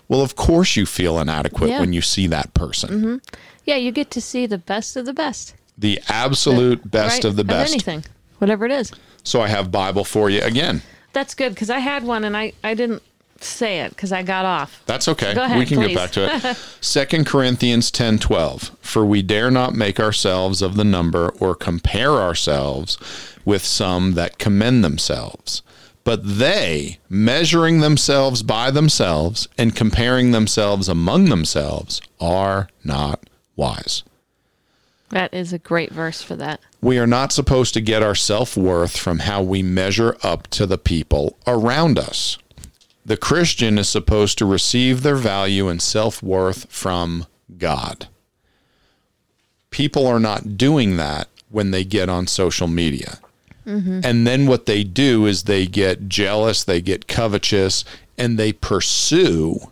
Well, of course, you feel inadequate Yeah. when you see that person. Mm-hmm. Yeah, you get to see the best of the best. The absolute best right? of the best. anything, whatever it is. So I have Bible for you again. That's good because I had one and I, I didn't say it because I got off. That's okay. Go ahead, we can please. get back to it. Second Corinthians 10 12. For we dare not make ourselves of the number or compare ourselves with some that commend themselves. But they, measuring themselves by themselves and comparing themselves among themselves, are not wise. That is a great verse for that. We are not supposed to get our self worth from how we measure up to the people around us. The Christian is supposed to receive their value and self worth from God. People are not doing that when they get on social media. Mm-hmm. And then what they do is they get jealous, they get covetous, and they pursue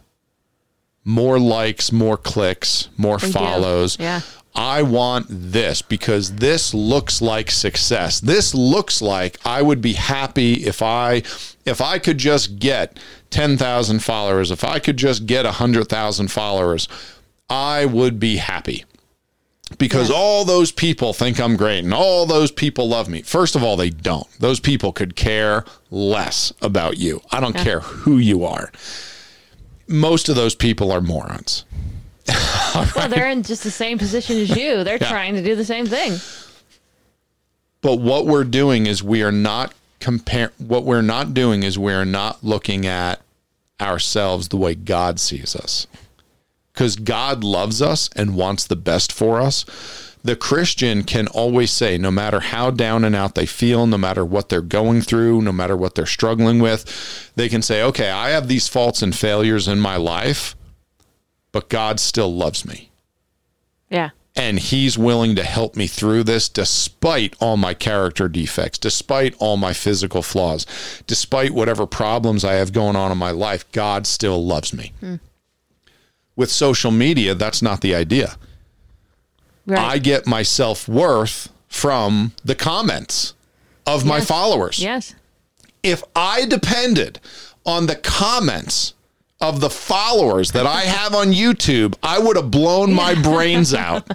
more likes, more clicks, more follows Yeah. I want this because this looks like success. This looks like I would be happy if I if I could just get 10,000 followers, if I could just get 100,000 followers, I would be happy. Because all those people think I'm great and all those people love me. First of all, they don't. Those people could care less about you. I don't care who you are. Most of those people are morons. Well, they're in just the same position as you. They're Yeah. trying to do the same thing. But what we're doing is we are not compare what we're not doing is we're not looking at ourselves the way God sees us. Cuz God loves us and wants the best for us. The Christian can always say no matter how down and out they feel, no matter what they're going through, no matter what they're struggling with, they can say, "Okay, I have these faults and failures in my life, but God still loves me." Yeah. and he's willing to help me through this despite all my character defects, despite all my physical flaws, despite whatever problems I have going on in my life. God still loves me. Hmm. With social media, that's not the idea. Right. I get my self worth from the comments of my followers. yes. If I depended on the comments of the followers that I have on YouTube, I would have blown my brains out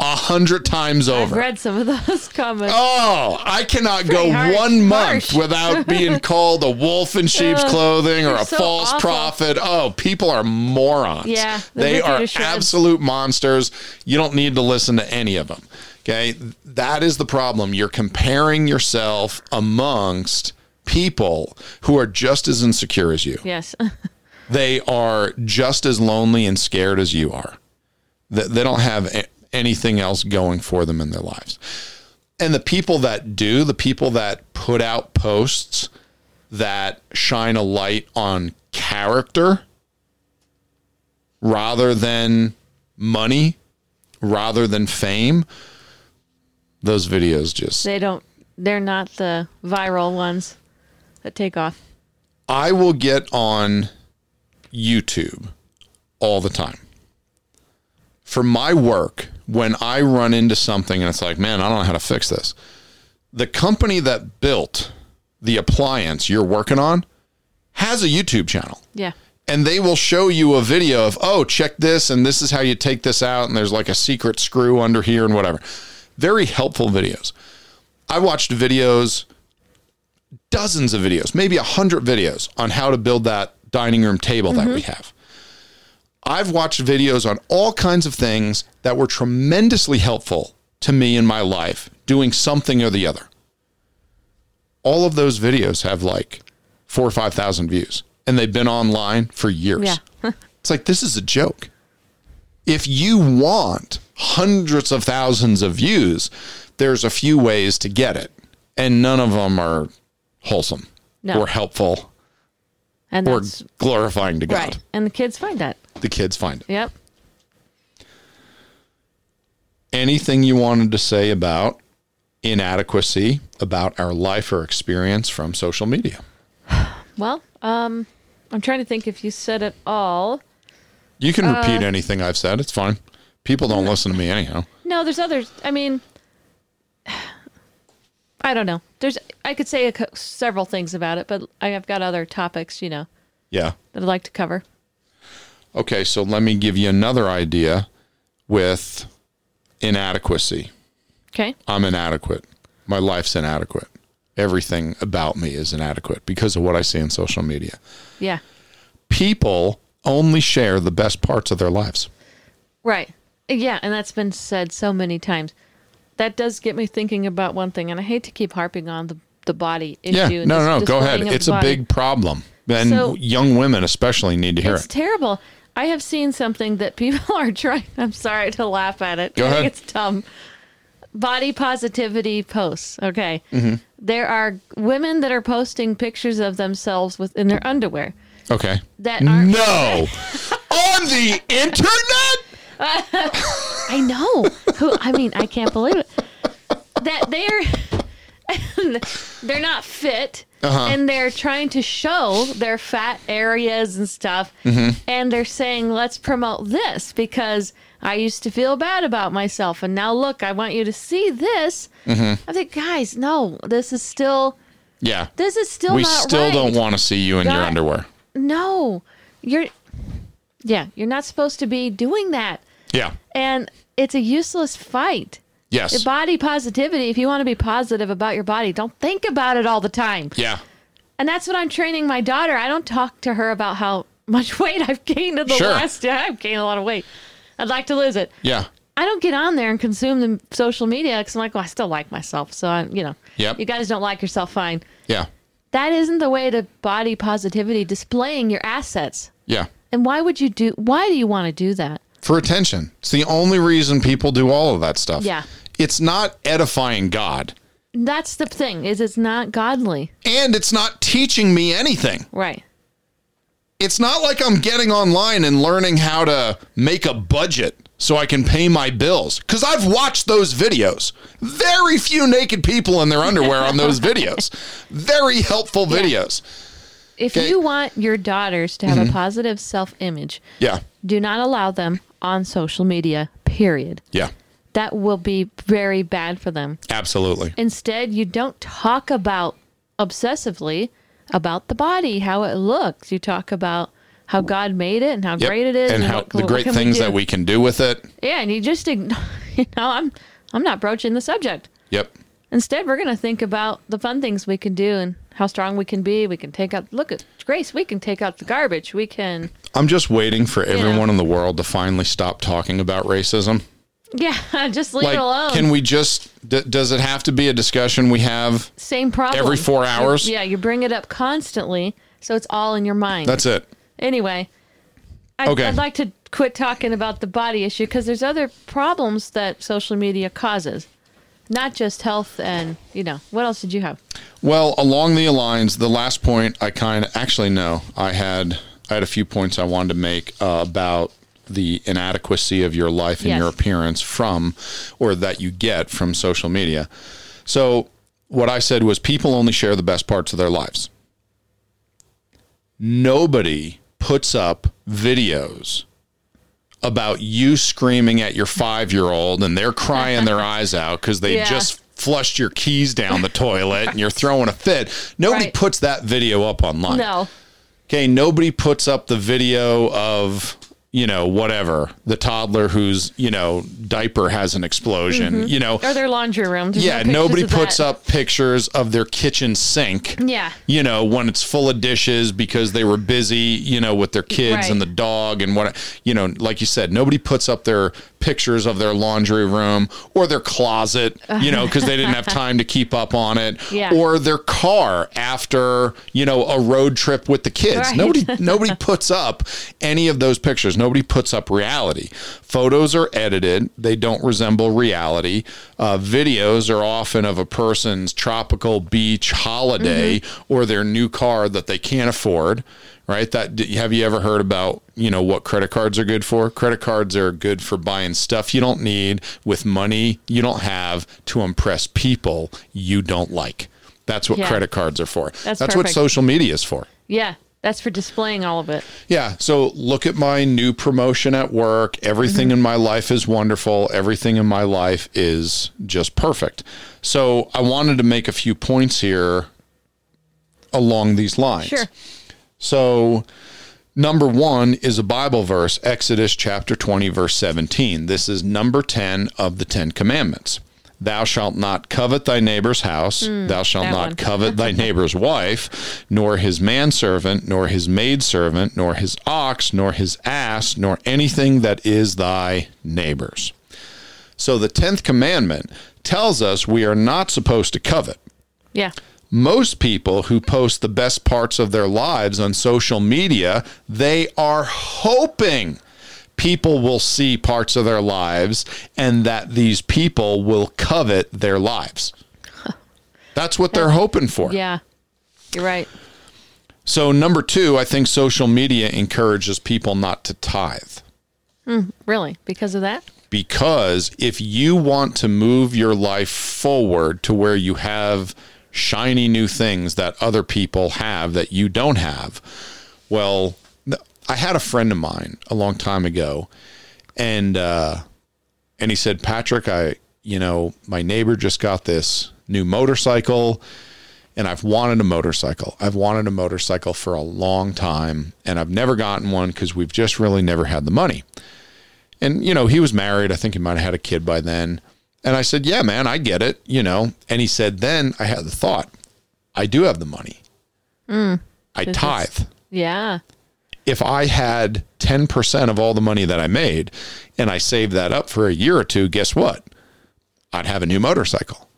a hundred times over. I've read some of those comments. Oh, I cannot go harsh. one month Harsh. without being called a wolf in sheep's clothing or they're a so false awful. prophet. Oh, people are morons. Yeah, they they rip you are absolute monsters. You don't need to listen to any of them. Okay, that is the problem. You're comparing yourself amongst people who are just as insecure as you. Yes. They are just as lonely and scared as you are. They, they don't have a- anything else going for them in their lives. And the people that do, the people that put out posts that shine a light on character rather than money, rather than fame, those videos just they don't they're not the viral ones that take off. I will get on YouTube all the time. For my work, when I run into something and it's like, man, I don't know how to fix this. The company that built the appliance you're working on has a YouTube channel. Yeah. And they will show you a video of, oh, check this, and this is how you take this out, and there's like a secret screw under here and whatever. Very helpful videos. I watched videos dozens of videos, maybe a hundred videos on how to build that dining room table that we mm-hmm. have. I've watched videos on all kinds of things that were tremendously helpful to me in my life, doing something or the other. All of those videos have like four or 5,000 views, and they've been online for years. Yeah. it's like, this is a joke. If you want hundreds of thousands of views, there's a few ways to get it, and none of them are wholesome No. or helpful And or that's glorifying to God. right. And the kids find that. The kids find it. Yep. Anything you wanted to say about inadequacy about our life or experience from social media? Well, um I'm trying to think if you said it all. You can Uh, repeat anything I've said. It's fine. People don't listen to me anyhow. No, there's others. I mean, I don't know. There's I could say a, co- several things about it, but I have got other topics, you know, Yeah. that I'd like to cover. Okay, so let me give you another idea with inadequacy. Okay. I'm inadequate. My life's inadequate. Everything about me is inadequate because of what I see on social media. Yeah. People only share the best parts of their lives. Right. Yeah, and that's been said so many times. That does get me thinking about one thing, and I hate to keep harping on the the body issue. Yeah, no, no, no. Go ahead. It's a big problem, and So- young women especially need to hear It's it. It's terrible. I have seen something that people are trying. I'm sorry to laugh at it. Go ahead. it's dumb. Body positivity posts. Okay. Mm-hmm. There are women that are posting pictures of themselves within their underwear Okay. that aren't. No, on the internet. I know. Who? I mean, I can't believe it. That they're they're not fit, Uh-huh. and they're trying to show their fat areas and stuff, Mm-hmm. and they're saying, "Let's promote this because I used to feel bad about myself, and now look, I want you to see this. Mm-hmm. I think, guys, no, this is still, Yeah. this is still we not still right. don't want to see you in your underwear. No, you're, yeah, you're not supposed to be doing that, Yeah. and it's a useless fight. Yes. Body positivity. If you want to be positive about your body, don't think about it all the time. yeah. And that's what I'm training my daughter. I don't talk to her about how much weight I've gained in the Sure. last. Yeah, I've gained a lot of weight. I'd like to lose it. Yeah. I don't get on there and consume the social media because I'm like, well, I still like myself. So I, you know, Yep. you guys don't like yourself, fine. Yeah. That isn't the way to body positivity, displaying your assets. Yeah. And why would you do? Why do you want to do that? For attention. It's the only reason people do all of that stuff. Yeah. It's not edifying God. That's the thing. Is it's not godly, And it's not teaching me anything. right? It's not like I'm getting online and learning how to make a budget so I can pay my bills. Because I've watched those videos. Very few naked people in their underwear on those videos. Very helpful videos. If Okay. you want your daughters to have a mm-hmm. positive self-image, Yeah. do not allow them on social media. Period. Yeah. That will be very bad for them. Absolutely. Instead, you don't talk about obsessively about the body, how it looks. You talk about how God made it and how Yep. great it is, And how what- the great things do. that we can do with it. yeah, and you just. You know, I'm I'm not broaching the subject. Yep. Instead, we're going to think about the fun things we can do and how strong we can be. We can take out. Look at Grace. We can take out the garbage. We can. I'm just waiting for everyone in the world to finally stop talking about racism. Yeah, just leave Like, it alone. can we just, d- does it have to be a discussion we have? Same problem Every four You- hours? yeah, you bring it up constantly, so it's all in your mind. That's it. Anyway, I'd, Okay. I'd like to quit talking about the body issue because there's other problems that social media causes, not just health and you know what else did you have? Well, along the lines, the last point I kind of actually no, I had I had a few points I wanted to make uh, about the inadequacy of your life and Yes. your appearance from or that you get from social media. So, what I said was people only share the best parts of their lives. Nobody puts up videos about you screaming at your 5-year-old and they're crying their eyes out cuz they Yeah. just flushed your keys down the toilet and you're throwing a fit. Nobody Right. puts that video up online. No, Okay, nobody puts up the video of, you know, whatever, the toddler whose, you know, diaper has an explosion, mm-hmm. you know. or their laundry room. There's Yeah, pictures nobody puts that. up pictures of their kitchen sink. Yeah. You know, when it's full of dishes because they were busy, you know, with their kids Right. and the dog and what, you know, like you said, nobody puts up their pictures of their laundry room or their closet, you know, because they didn't have time to keep up on it, Yeah. or their car after, you know, a road trip with the kids. Right. Nobody nobody puts up any of those pictures. Nobody puts up reality. Photos are edited. They don't resemble reality. Uh, videos are often of a person's tropical beach holiday or their new car that they can't afford. Right? That have you ever heard about you know what credit cards are good for? Credit cards are good for buying stuff you don't need with money you don't have to impress people you don't like. That's what Yeah. credit cards are for. That's That's what social media is for. Yeah, that's for displaying all of it. Yeah. So look at my new promotion at work. Everything mm-hmm. in my life is wonderful. Everything in my life is just perfect. So I wanted to make a few points here along these lines. Sure. So number one is a Bible verse, Exodus chapter 20, verse 17. This is number 10 of the Ten Commandments. Thou shalt not covet thy neighbor's house. Hmm, thou shalt not one. covet thy neighbor's wife, nor his manservant, nor his maidservant, nor his ox, nor his ass, nor anything that is thy neighbor's. So the 10th commandment tells us we are not supposed to covet Yeah. most people who post the best parts of their lives on social media, they are hoping people will see parts of their lives and that these people will covet their lives. That's what they're hoping for. Yeah. You're right. So, number two, I think social media encourages people not to tithe. Hmm, really? Because of that? because if you want to move your life forward to where you have shiny new things that other people have that you don't have, well, I had a friend of mine a long time ago, And uh, and he said, Patrick, I you know my neighbor just got this new motorcycle, and I've wanted a motorcycle. I've wanted a motorcycle for a long time, and I've never gotten one because we've just really never had the money. And you know he was married. I think he might have had a kid by then. And I said, Yeah, man, I get it. You know. And he said, Then I had the thought, I do have the money. Mm, I is- tithe Yeah. If I had 10% of all the money that I made and I saved that up for a year or two, guess what? I'd have a new motorcycle.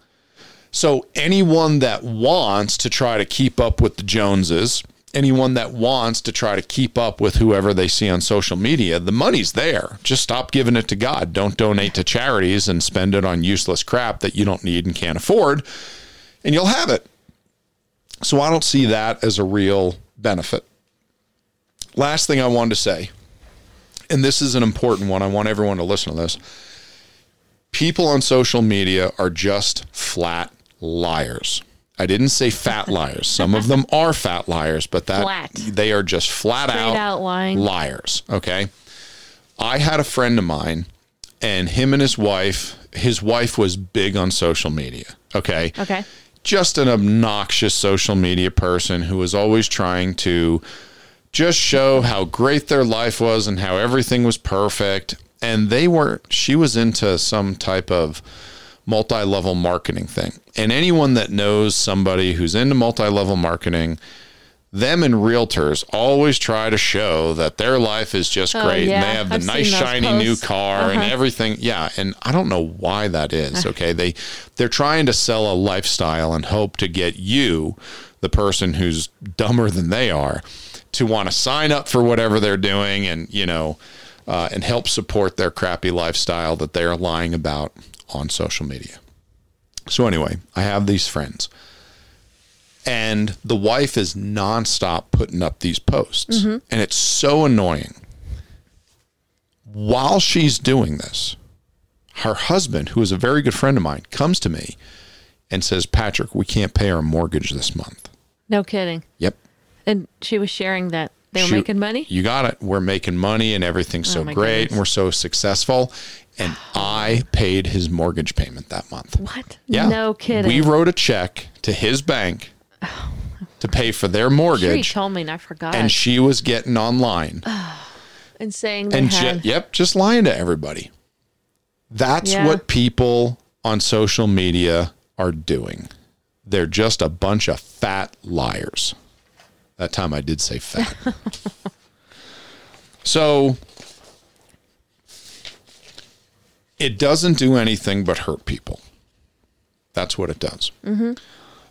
So anyone that wants to try to keep up with the Joneses, anyone that wants to try to keep up with whoever they see on social media, the money's there. Just stop giving it to God. Don't donate to charities and spend it on useless crap that you don't need and can't afford, and you'll have it. So I don't see that as a real benefit last thing I wanted to say, and this is an important one. I want everyone to listen to this. People on social media are just flat liars. I didn't say fat liars. Some of them are fat liars, but that Flat. they are just flat Straight out, out lying. liars. Okay. I had a friend of mine, and him and his wife, his wife was big on social media. Okay Okay. just an obnoxious social media person who was always trying to just show how great their life was and how everything was perfect. And they were, she was into some type of multi level marketing thing. And anyone that knows somebody who's into multi level marketing, them and realtors always try to show that their life is just Oh, great and they have the I've nice shiny new car and Uh-huh. everything. Yeah, and I don't know why that is. Okay, they they're trying to sell a lifestyle and hope to get you, the person who's dumber than they are, to want to sign up for whatever they're doing and you know, uh, and help support their crappy lifestyle that they're lying about on social media. So anyway, I have these friends. And the wife is nonstop putting up these posts. And it's so annoying while she's doing this, her husband, who is a very good friend of mine, comes to me and says, Patrick, we can't pay our mortgage this month. No kidding. Yep. And she was sharing that they were She- making money. You got it. We're making money and everything's oh so Oh my great goodness. and we're so successful. And I paid his mortgage payment that month. What? Yeah. No kidding. We wrote a check to his bank to pay for their mortgage. told me and I forgot. And she was getting online and saying and had ju- yep, just lying to everybody. That's Yeah. what people on social media are doing. They're just a bunch of fat liars. That time I did say fat. so it doesn't do anything but hurt people. That's what it does.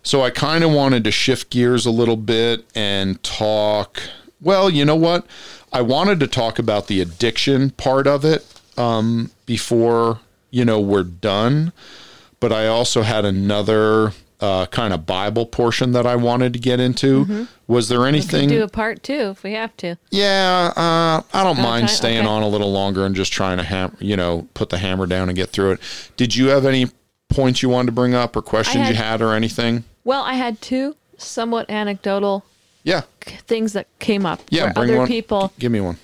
So I kind of wanted to shift gears a little bit and talk. Well, you know what? I wanted to talk about the addiction part of it um, before you know we're done, but I also had another uh, kind of Bible portion that I wanted to get into. Was there anything? do a part two if we have to. Yeah, uh, I don't mind staying okay. on a little longer and just trying to ham- you know put the hammer down and get through it. Did you have any points you wanted to bring up or questions you had- had or anything? Well, I had two somewhat anecdotal Yeah, things that came up yeah. bring other one. people Give me one.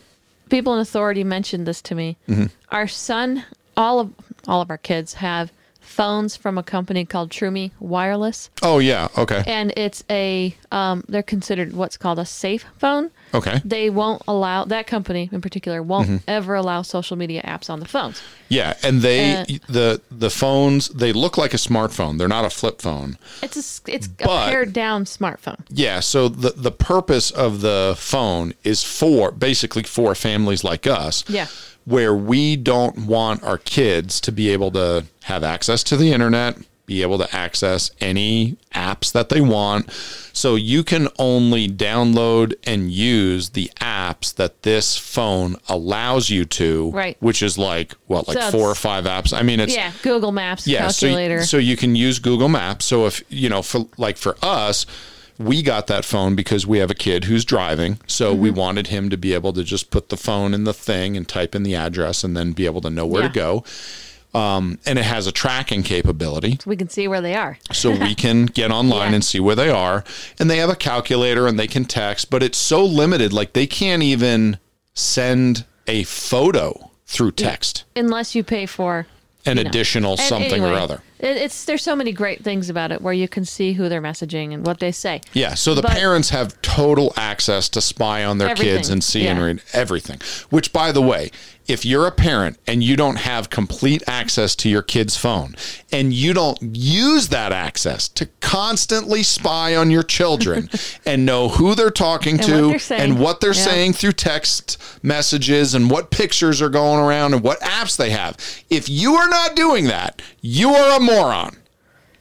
people in authority mentioned this to me. Mm-hmm. Our son, all of all of our kids have phones from a company called Troomi Wireless, Oh yeah. Okay. and it's a um, they're considered what's called a safe phone. Okay. They won't allow that company in particular won't Mm-hmm. ever allow social media apps on the phones. Yeah, and they Uh, the the phones they look like a smartphone. They're not a flip phone. It's a it's But- a pared down smartphone. Yeah, so the the purpose of the phone is for basically for families like us. Yeah. Where we don't want our kids to be able to have access to the internet, be able to access any apps that they want. So you can only download and use the apps that this phone allows you to, Right. which is like what like So four or five apps. I mean it's Yeah, Google Maps, yeah, so, y- so you can use Google Maps. So if you know, for like for us, we got that phone because we have a kid who's driving. So we Mm-hmm. wanted him to be able to just put the phone in the thing and type in the address and then be able to know where Yeah. to go. Um, and it has a tracking capability we can see where they are. so we can get online Yeah. and see where they are. And they have a calculator and they can text, but it's so limited. Like they can't even send a photo through text. unless you pay for An know. additional And something or other. It, it's there's so many great things about it where you can see who they're messaging and what they say. Yeah, so the But- parents have total access to spy on their kids and see and read everything. Which, by the way, if you're a parent and you don't have complete access to your kid's phone and you don't use that access to constantly spy on your children and know who they're talking And to what they're and what they're Yeah. saying through text messages and what pictures are going around and what apps they have, if you are not doing that, you are a moron.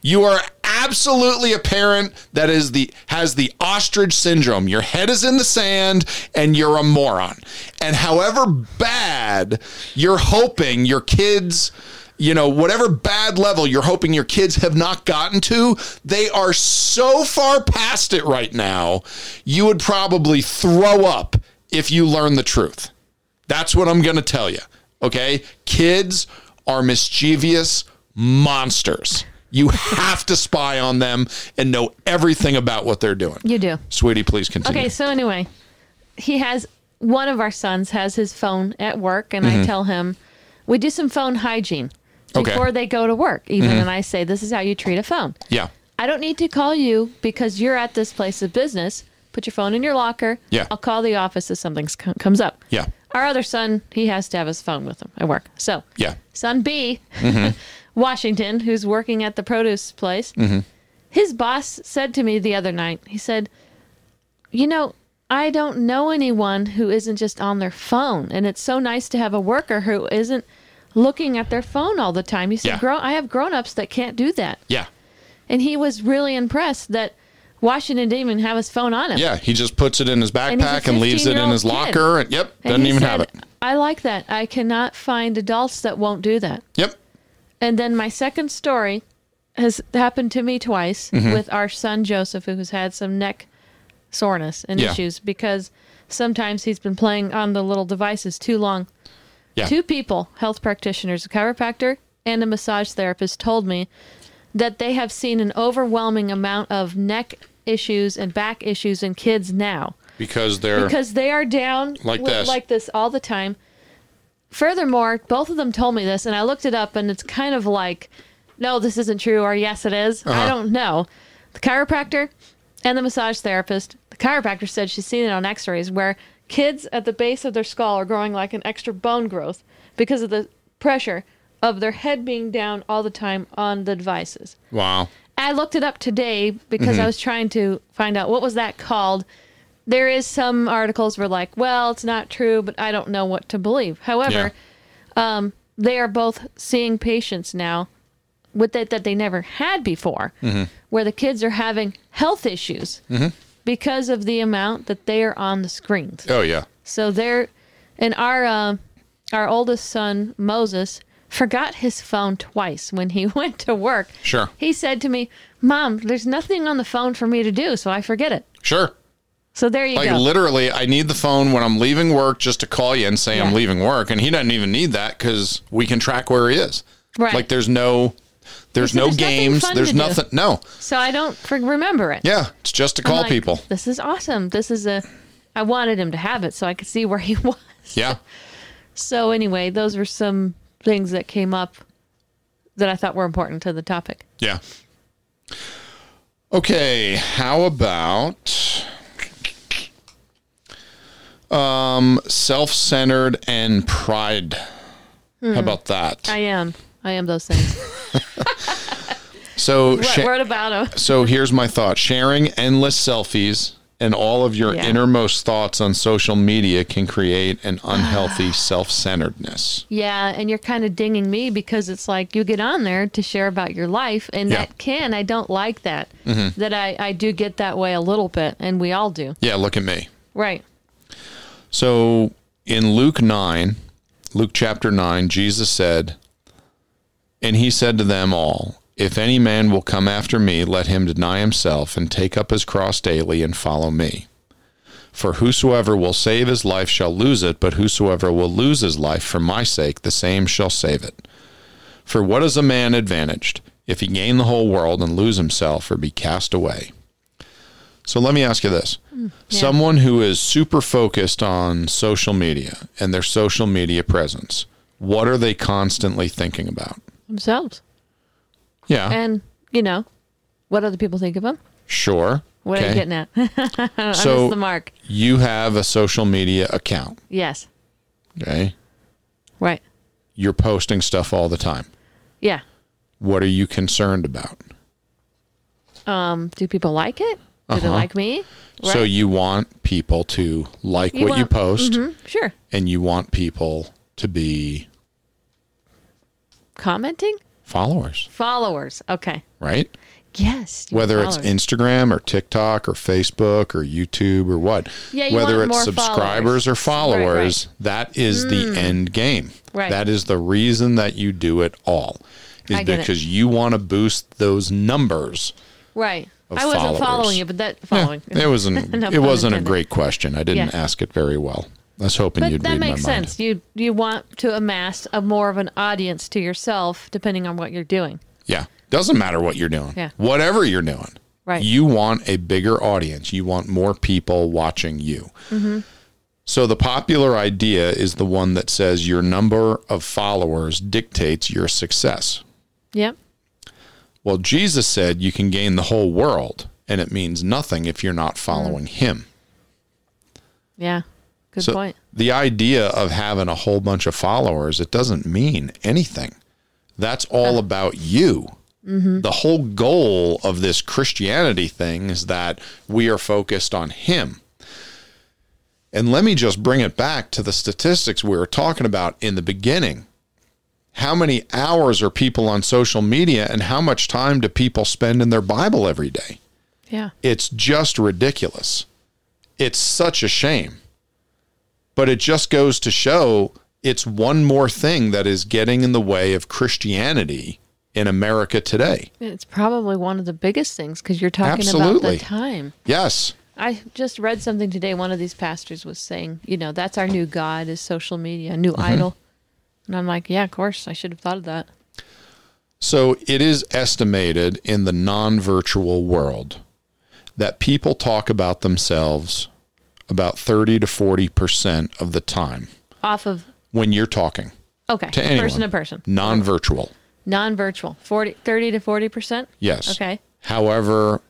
You are absolutely a parent that is the has the ostrich syndrome. Your head is in the sand and you're a moron. And however bad you're hoping your kids you know, whatever bad level you're hoping your kids have not gotten to, they are so far past it right now, you would probably throw up if you learn the truth. That's what I'm going to tell you. Okay? Kids are mischievous monsters. You have to spy on them and know everything about what they're doing. You do. Sweetie, please continue. Okay, so anyway, he has one of our sons has his phone at work, and I tell him we do some phone hygiene Mm-hmm. Okay. Mm-hmm. before they go to work, even. And I say this is how you treat a phone. Yeah. I don't need to call you because you're at this place of business. Put your phone in your locker. Yeah. I'll call the office if something comes up. Yeah. Our other son, he has to have his phone with him at work. So, Yeah. son B, Mm-hmm. Washington, who's working at the produce place, Mm-hmm. his boss said to me the other night, he said, You know, I don't know anyone who isn't just on their phone. And it's so nice to have a worker who isn't looking at their phone all the time. He said, Yeah. Grow- I have grown ups that can't do that. Yeah. And he was really impressed that Washington didn't even have his phone on him. Yeah. He just puts it in his backpack and, leaves it in his 15-year-old kid. locker. And, yep. And Doesn't even have it. I like that. I cannot find adults that won't do that. Yep. And then my second story has happened to me twice Mm-hmm. with our son Joseph, who has had some neck soreness and Yeah. issues because sometimes he's been playing on the little devices too long. Yeah. Two people, health practitioners, a chiropractor and a massage therapist, told me that they have seen an overwhelming amount of neck issues and back issues in kids now Because they're. because they are down Like with- this. like this all the time. Furthermore, both of them told me this, and I looked it up, and it's kind of like, no, this isn't true, or yes, it is. Uh-huh. I don't know. The chiropractor and the massage therapist. The chiropractor said she's seen it on X-rays where kids at the base of their skull are growing like an extra bone growth because of the pressure of their head being down all the time on the devices. wow. I looked it up today because Mm-hmm. I was trying to find out what was that called. There is some articles were like, well, it's not true, but I don't know what to believe. However, um, they are both seeing patients now with it that they never had before, Mm-hmm. where the kids are having health issues because of the amount that they are on the screens. Oh, yeah. So they're, and our uh, our oldest son Moses forgot his phone twice when he went to work. Sure. He said to me, "Mom, there's nothing on the phone for me to do, so I forget it." Sure. So there you Like go. Like literally, I need the phone when I'm leaving work just to call you and say I'm leaving work, and he doesn't even need that because we can track where he is. Right. Like there's no, there's no there's games. fun There's to do. nothing. No. so I don't for- remember it. Yeah, it's just to call like, people. This is awesome. This is a. I wanted him to have it so I could see where he was. Yeah. So anyway, those were some things that came up that I thought were important to the topic. Yeah. Okay, how about um self-centered and pride? How about that? I am. I am those things. so What, sha- about them? so here's my thought. Sharing endless selfies and all of your Yeah. innermost thoughts on social media can create an unhealthy self-centeredness. Yeah, and you're kind of dinging me because it's like you get on there to share about your life, and Yeah. that can, I don't like that. Mm-hmm. That I, I do get that way a little bit, and we all do. Yeah, look at me. Right. So in Luke 9, Luke chapter 9, Jesus said, And he said to them all, If any man will come after me, let him deny himself and take up his cross daily and follow me. For whosoever will save his life shall lose it, but whosoever will lose his life for my sake, the same shall save it. For what is a man advantaged if he gain the whole world and lose himself or be cast away? So let me ask you this. yeah. Someone who is super focused on social media and their social media presence, what are they constantly thinking about? Themselves. Yeah, And, you know, what other people think of them. sure. What are you getting at? So- the mark. you have a social media account. Yes. Okay. Right. You're posting stuff all the time. Yeah. What are you concerned about? Um, do people like it? Do they Uh-huh. like me? So Right. you want people to like what you want- post Mhm, Sure. and you want people to be Commenting? followers, Followers. Okay. right? Yes. you Whether it's followers. Instagram or TikTok or Facebook or YouTube or what. Yeah, you Whether want it's more subscribers followers. or followers, that is the end game. Right. That is the reason that you do it all. Is I get it. because you want to boost those numbers. Right. I wasn't followers. following you, but that following. It wasn't No it wasn't a great question. I didn't Yeah. ask it very well. I was hoping But you'd that makes mind. sense. You you want to amass a more of an audience to yourself, depending on what you're doing. Yeah. Doesn't matter what you're doing. Yeah. Whatever you're doing. Right. You want a bigger audience. You want more people watching you. Mm-hmm. So the popular idea is the one that says your number of followers dictates your success. Yep. Well, Jesus said you can gain the whole world, and it means nothing if you're not hmm. following him. Yeah. Good So point. the idea of having a whole bunch of followers, it doesn't mean anything. That's all uh-huh. about you. Mm-hmm. The whole goal of this Christianity thing is that we are focused on Him. And let me just bring it back to the statistics we were talking about in the beginning. How many hours are people on social media, and how much time do people spend in their Bible every day? Yeah. It's just ridiculous. It's such a shame. But it just goes to show it's one more thing that is getting in the way of Christianity in America today. It's probably one of the biggest things because you're talking about the time. Yes. I just read something today. One of these pastors was saying, you know, that's our new God is social media, a new Mm-hmm. idol. And I'm like, yeah, of course. I should have thought of that. So it is estimated in the non virtual world that people talk about themselves about 30 to 40% of the time Off of, when you're talking okay, to anyone. person to person. Non virtual. Non virtual. 40, 30 to 40%? Yes. Okay. However,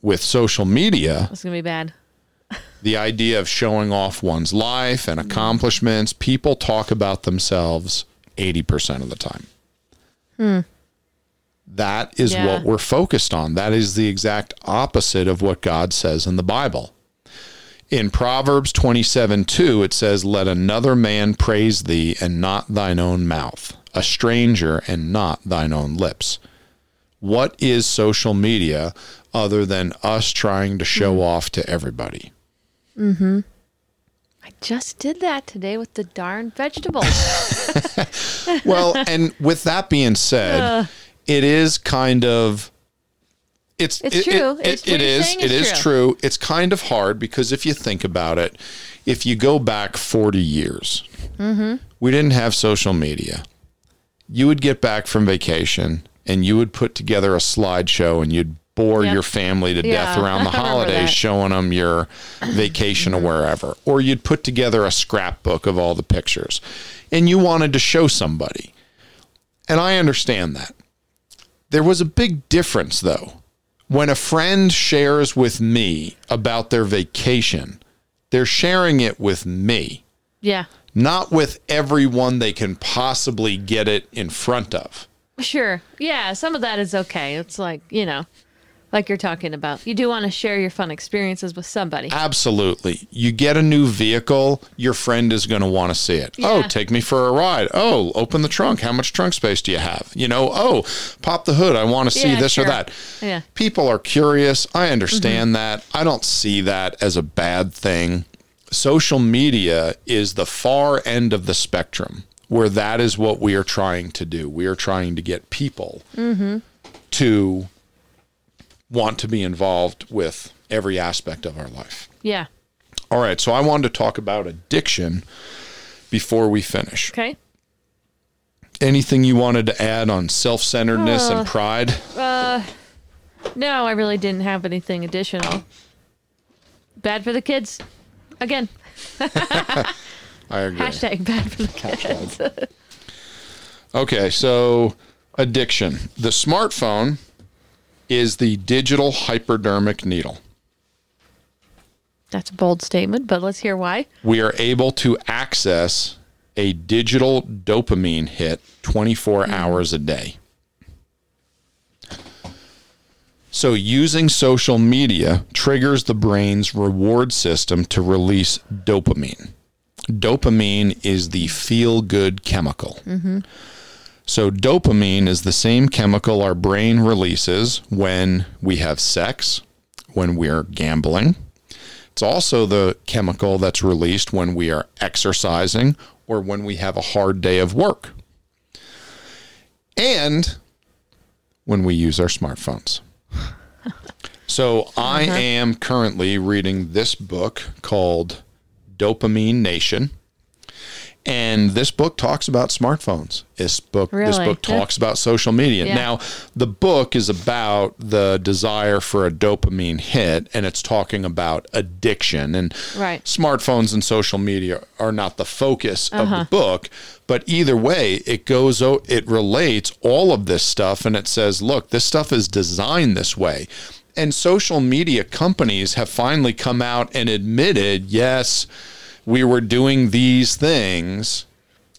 with social media, That's going to be bad. The idea of showing off one's life and accomplishments, people talk about themselves 80% of the time. Hmm. That is Yeah. what we're focused on. That is the exact opposite of what God says in the Bible. In Proverbs 27 2, it says, Let another man praise thee and not thine own mouth, a stranger and not thine own lips. What is social media other than us trying to show hmm. off to everybody? I just did that today with the darn vegetables. Well, and with that being said, it is kind of it's It's it- true. It, It's it, what it you're is saying it is is true. It's kind of hard because if you think about it, if you go back forty years, Mm-hmm. we didn't have social media. You would get back from vacation and you would put together a slideshow and you'd bore Yep. your family to death around the holidays showing them your vacation or wherever or you'd put together a scrapbook of all the pictures and you wanted to show somebody and I understand that. There was a big difference, though. When a friend shares with me about their vacation, they're sharing it with me, yeah. not with everyone they can possibly get it in front of. Sure. Yeah, some of that is okay. It's like, you know, like you're talking about. You do want to share your fun experiences with somebody. Absolutely. You get a new vehicle, your friend is going to want to see it. Oh, take me for a ride. Oh, open the trunk. How much trunk space do you have? You know, oh, pop the hood. I want to see Yeah, this or that. Yeah. People are curious. I understand Mm-hmm. that. I don't see that as a bad thing. Social media is the far end of the spectrum where that is what we are trying to do. We are trying to get people Mm-hmm. to want to be involved with every aspect of our life. Yeah. All right, so I wanted to talk about addiction before we finish. Okay. Anything you wanted to add on self centeredness Uh, and pride? Uh, no, I really didn't have anything additional. Bad for the kids. Again, I agree. hashtag bad for the kids. Okay, so addiction. The smartphone is the digital hypodermic needle. That's a bold statement, but let's hear why. We are able to access a digital dopamine hit 24 hmm. hours a day. So, using social media triggers the brain's reward system to release dopamine. Dopamine is the feel good chemical. Mm-hmm. So, dopamine is the same chemical our brain releases when we have sex, when we're gambling. It's also the chemical that's released when we are exercising or when we have a hard day of work. And when we use our smartphones. So, I uh-huh. am currently reading this book called Dopamine Nation. And this book talks about smartphones. This book this Really? book Yeah. talks about social media. Yeah. Now, the book is about the desire for a dopamine hit and it's talking about addiction and Right. smartphones and social media are not the focus of the uh-huh. book, but either way, it goes it relates all of this stuff and it says, look, this stuff is designed this way. And social media companies have finally come out and admitted, yes, we were doing these things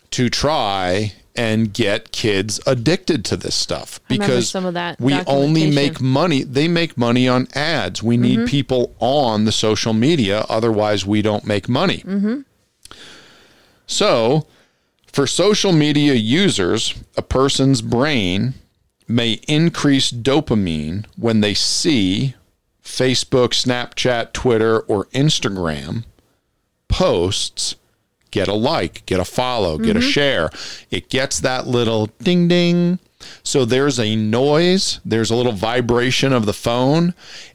to try and get kids addicted to this stuff. Because some of that we only make money they make money on ads. We need mm-hmm. people on the social media otherwise we don't make money. Mm-hmm. So for social media users a person's brain may increase dopamine when they see facebook snapchat twitter or instagram posts get a like, get a follow, get a mm-hmm. share. It gets that little ding ding. So there's a noise, there's a little vibration of the phone.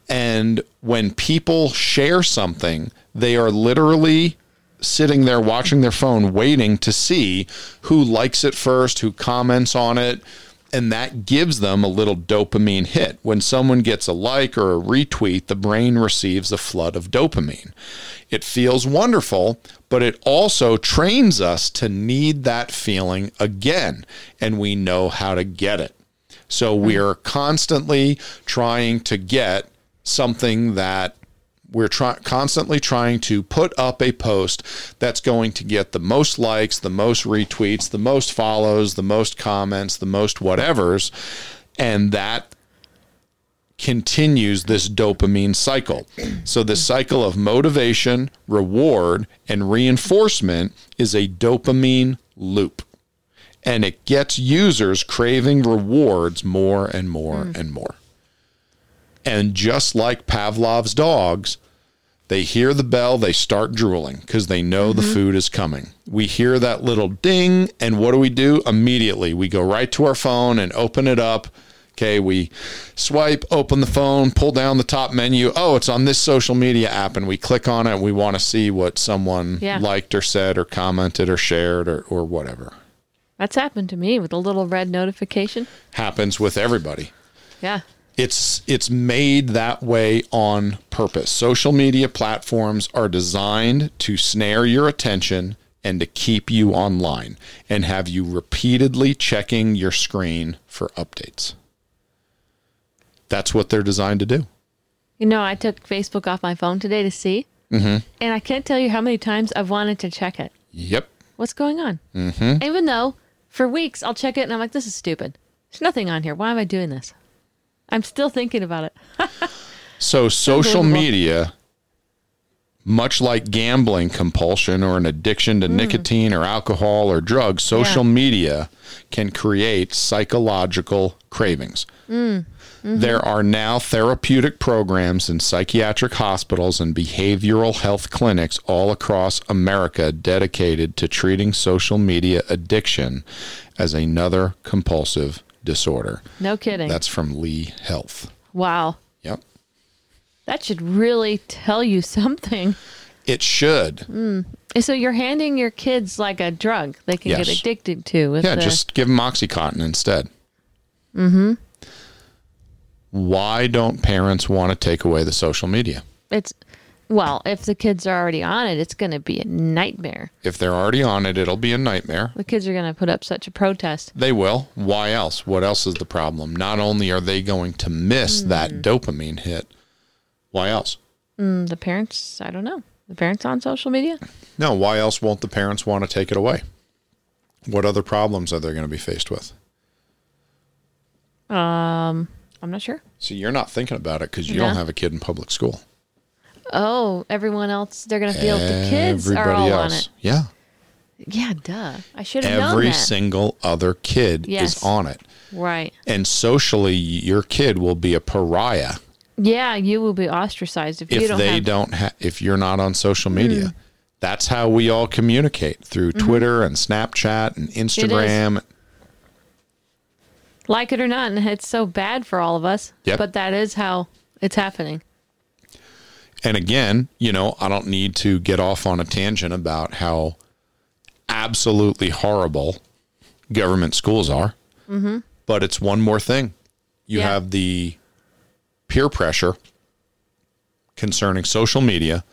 And when people share something, they are literally sitting there watching their phone, waiting to see who likes it first, who comments on it. And that gives them a little dopamine hit. When someone gets a like or a retweet, the brain receives a flood of dopamine. It feels wonderful, but it also trains us to need that feeling again, and we know how to get it. So we're hmm. constantly trying to get something that we're try- constantly trying to put up a post that's going to get the most likes, the most retweets, the most follows, the most comments, the most whatevers, and that continues this dopamine cycle. So the cycle of motivation, reward, and reinforcement is a dopamine loop. And it gets users craving rewards more and more and more. And just like Pavlov's dogs, they hear the bell, they start drooling because they know the mm-hmm. food is coming. We hear that little ding, and what do we do? Immediately, we go right to our phone and open it up. Okay, we swipe, open the phone, pull down the top menu. Oh, it's on this social media app, and we click on it. And we want to see what someone Yeah. liked or said or commented or shared or, or whatever. That's happened to me with a little red notification. Happens with everybody. Yeah. It's it's made that way on purpose. Social media platforms are designed to snare your attention and to keep you online and have you repeatedly checking your screen for updates. That's what they're designed to do. You know, I took Facebook off my phone today to see, mm-hmm. and I can't tell you how many times I've wanted to check it. Yep. What's going on? Mm-hmm. Even though for weeks I'll check it and I'm like, this is stupid. There's nothing on here. Why am I doing this? I'm still thinking about it. So social media much like gambling compulsion or an addiction to mm. nicotine or alcohol or drugs, social Yeah. media can create psychological cravings. Mm. Mm-hmm. There are now therapeutic programs in psychiatric hospitals and behavioral health clinics all across America dedicated to treating social media addiction as another compulsive disorder. No kidding. That's from Lee Health. wow. Yep. That should really tell you something. It should. So you're handing your kids like a drug they can get addicted to. With Yeah, the, just give them Oxycontin instead. Mm-hmm. Why don't parents want to take away the social media? it's Well, if the kids are already on it, it's going to be a nightmare. If they're already on it, it'll be a nightmare. The kids are going to put up such a protest. They will. Why else? What else is the problem? Not only are they going to miss that dopamine hit, why else? Mm, the parents, I don't know. The parents on social media? No, why else won't the parents want to take it away? What other problems are they going to be faced with? Um, I'm not sure. See, you're not thinking about it because you don't have a kid in public school. Oh, everyone else, they're going to feel the kids are all on it. Yeah. Yeah, duh. I should have known Every that. single other kid Yes. is on it. right. And socially, your kid will be a pariah Yeah, you will be ostracized if, you if don't they have. Don't ha- if you're not on social media. That's how we all communicate through Mm-hmm. Twitter and Snapchat and Instagram. like it or not, and it's so bad for all of us. Yep. But that is how it's happening. And again, you know, I don't need to get off on a tangent about how absolutely horrible government schools are. Mm-hmm. But it's one more thing. You Yeah. have the peer pressure concerning social media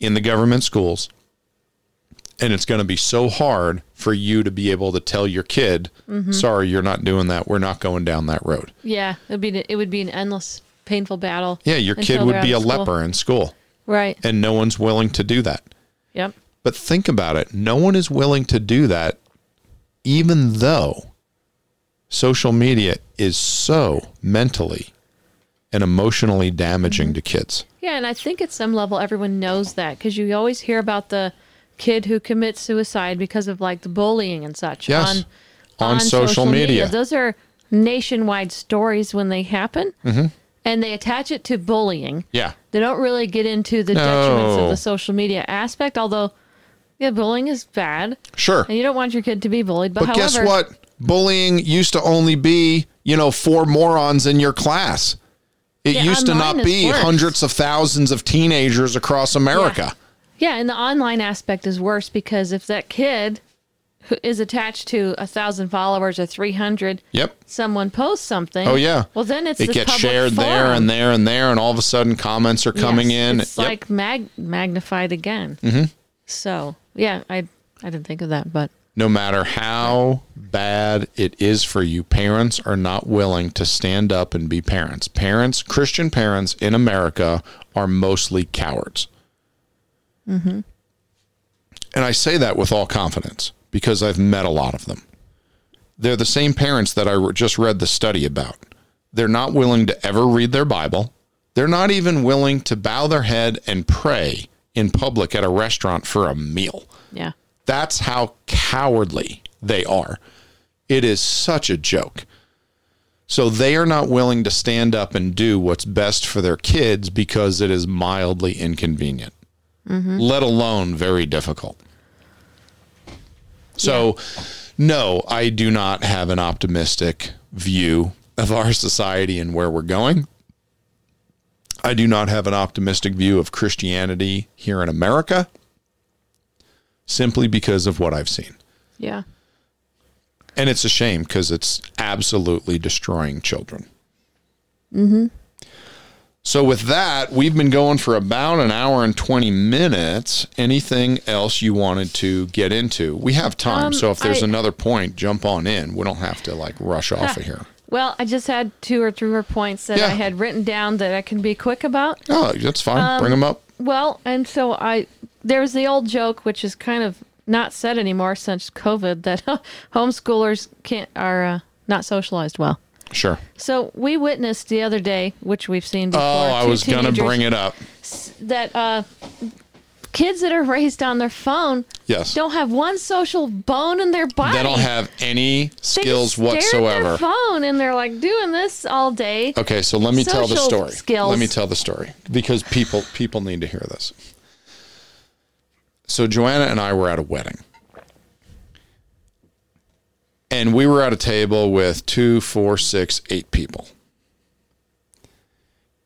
in the government schools. And it's going to be so hard for you to be able to tell your kid, Mm-hmm. sorry, you're not doing that. We're not going down that road. Yeah, it'd be it would be an endless, painful battle. Yeah, your kid would be a school. leper in school, Right. and no one's willing to do that. Yep. But think about it. No one is willing to do that, even though social media is so mentally and emotionally damaging to kids. Yeah, and I think at some level everyone knows that because you always hear about the kid who commits suicide because of like the bullying and such Yes. on On social media. Those are nationwide stories when they happen, Mm-hmm. And they attach it to bullying. Yeah. They don't really get into the detriments of the social media aspect, although yeah, bullying is bad, Sure. and you don't want your kid to be bullied. But, But however, guess what? Bullying used to only be, you know, four morons in your class. It Yeah, used to not be worse. hundreds of thousands of teenagers across America. Yeah, and the online aspect is worse because if that kid who is attached to a thousand followers or three hundred, Yep. someone posts something. Oh yeah. Well, then it's it gets shared there and there and there, and all of a sudden comments are coming Yes, in. It's Yep. like mag- magnified again. Mm-hmm. So yeah, I I didn't think of that, but no matter how bad it is for you, parents are not willing to stand up and be parents. Parents, Christian parents in America, are mostly cowards. Mm-hmm. And I say that with all confidence because I've met a lot of them. They're the same parents that I just read the study about. They're not willing to ever read their Bible. They're not even willing to bow their head and pray in public at a restaurant for a meal. yeah, That's how cowardly they are. It is such a joke. So they are not willing to stand up and do what's best for their kids because it is mildly inconvenient, mm-hmm. let alone very difficult. So, no, I do not have an optimistic view of our society and where we're going. I do not have an optimistic view of Christianity here in America simply because of what I've seen. yeah, And it's a shame because it's absolutely destroying children. Mm-hmm. So, with that, we've been going for about an hour and 20 minutes. Anything else you wanted to get into? We have time. Um, so, if there's I- another point, jump on in. We don't have to like rush off of here. Well, I just had two or three more points that Yeah. I had written down that I can be quick about. Oh, that's fine. Um, Bring them up. Well, and so I there's the old joke which is kind of not said anymore since COVID that homeschoolers can't are uh, not socialized well. Sure. So we witnessed the other day, which we've seen before. Oh, I was going to bring it up. that uh, kids that are raised on their phone Yes. don't have one social bone in their body. They don't have any skills stare whatsoever. their phone and they're like doing this all day. Okay, so let me tell the story. skills. Let me tell the story because people people need to hear this. So JoAnna and I were at a wedding. And we were at a table with two, four, six, eight people.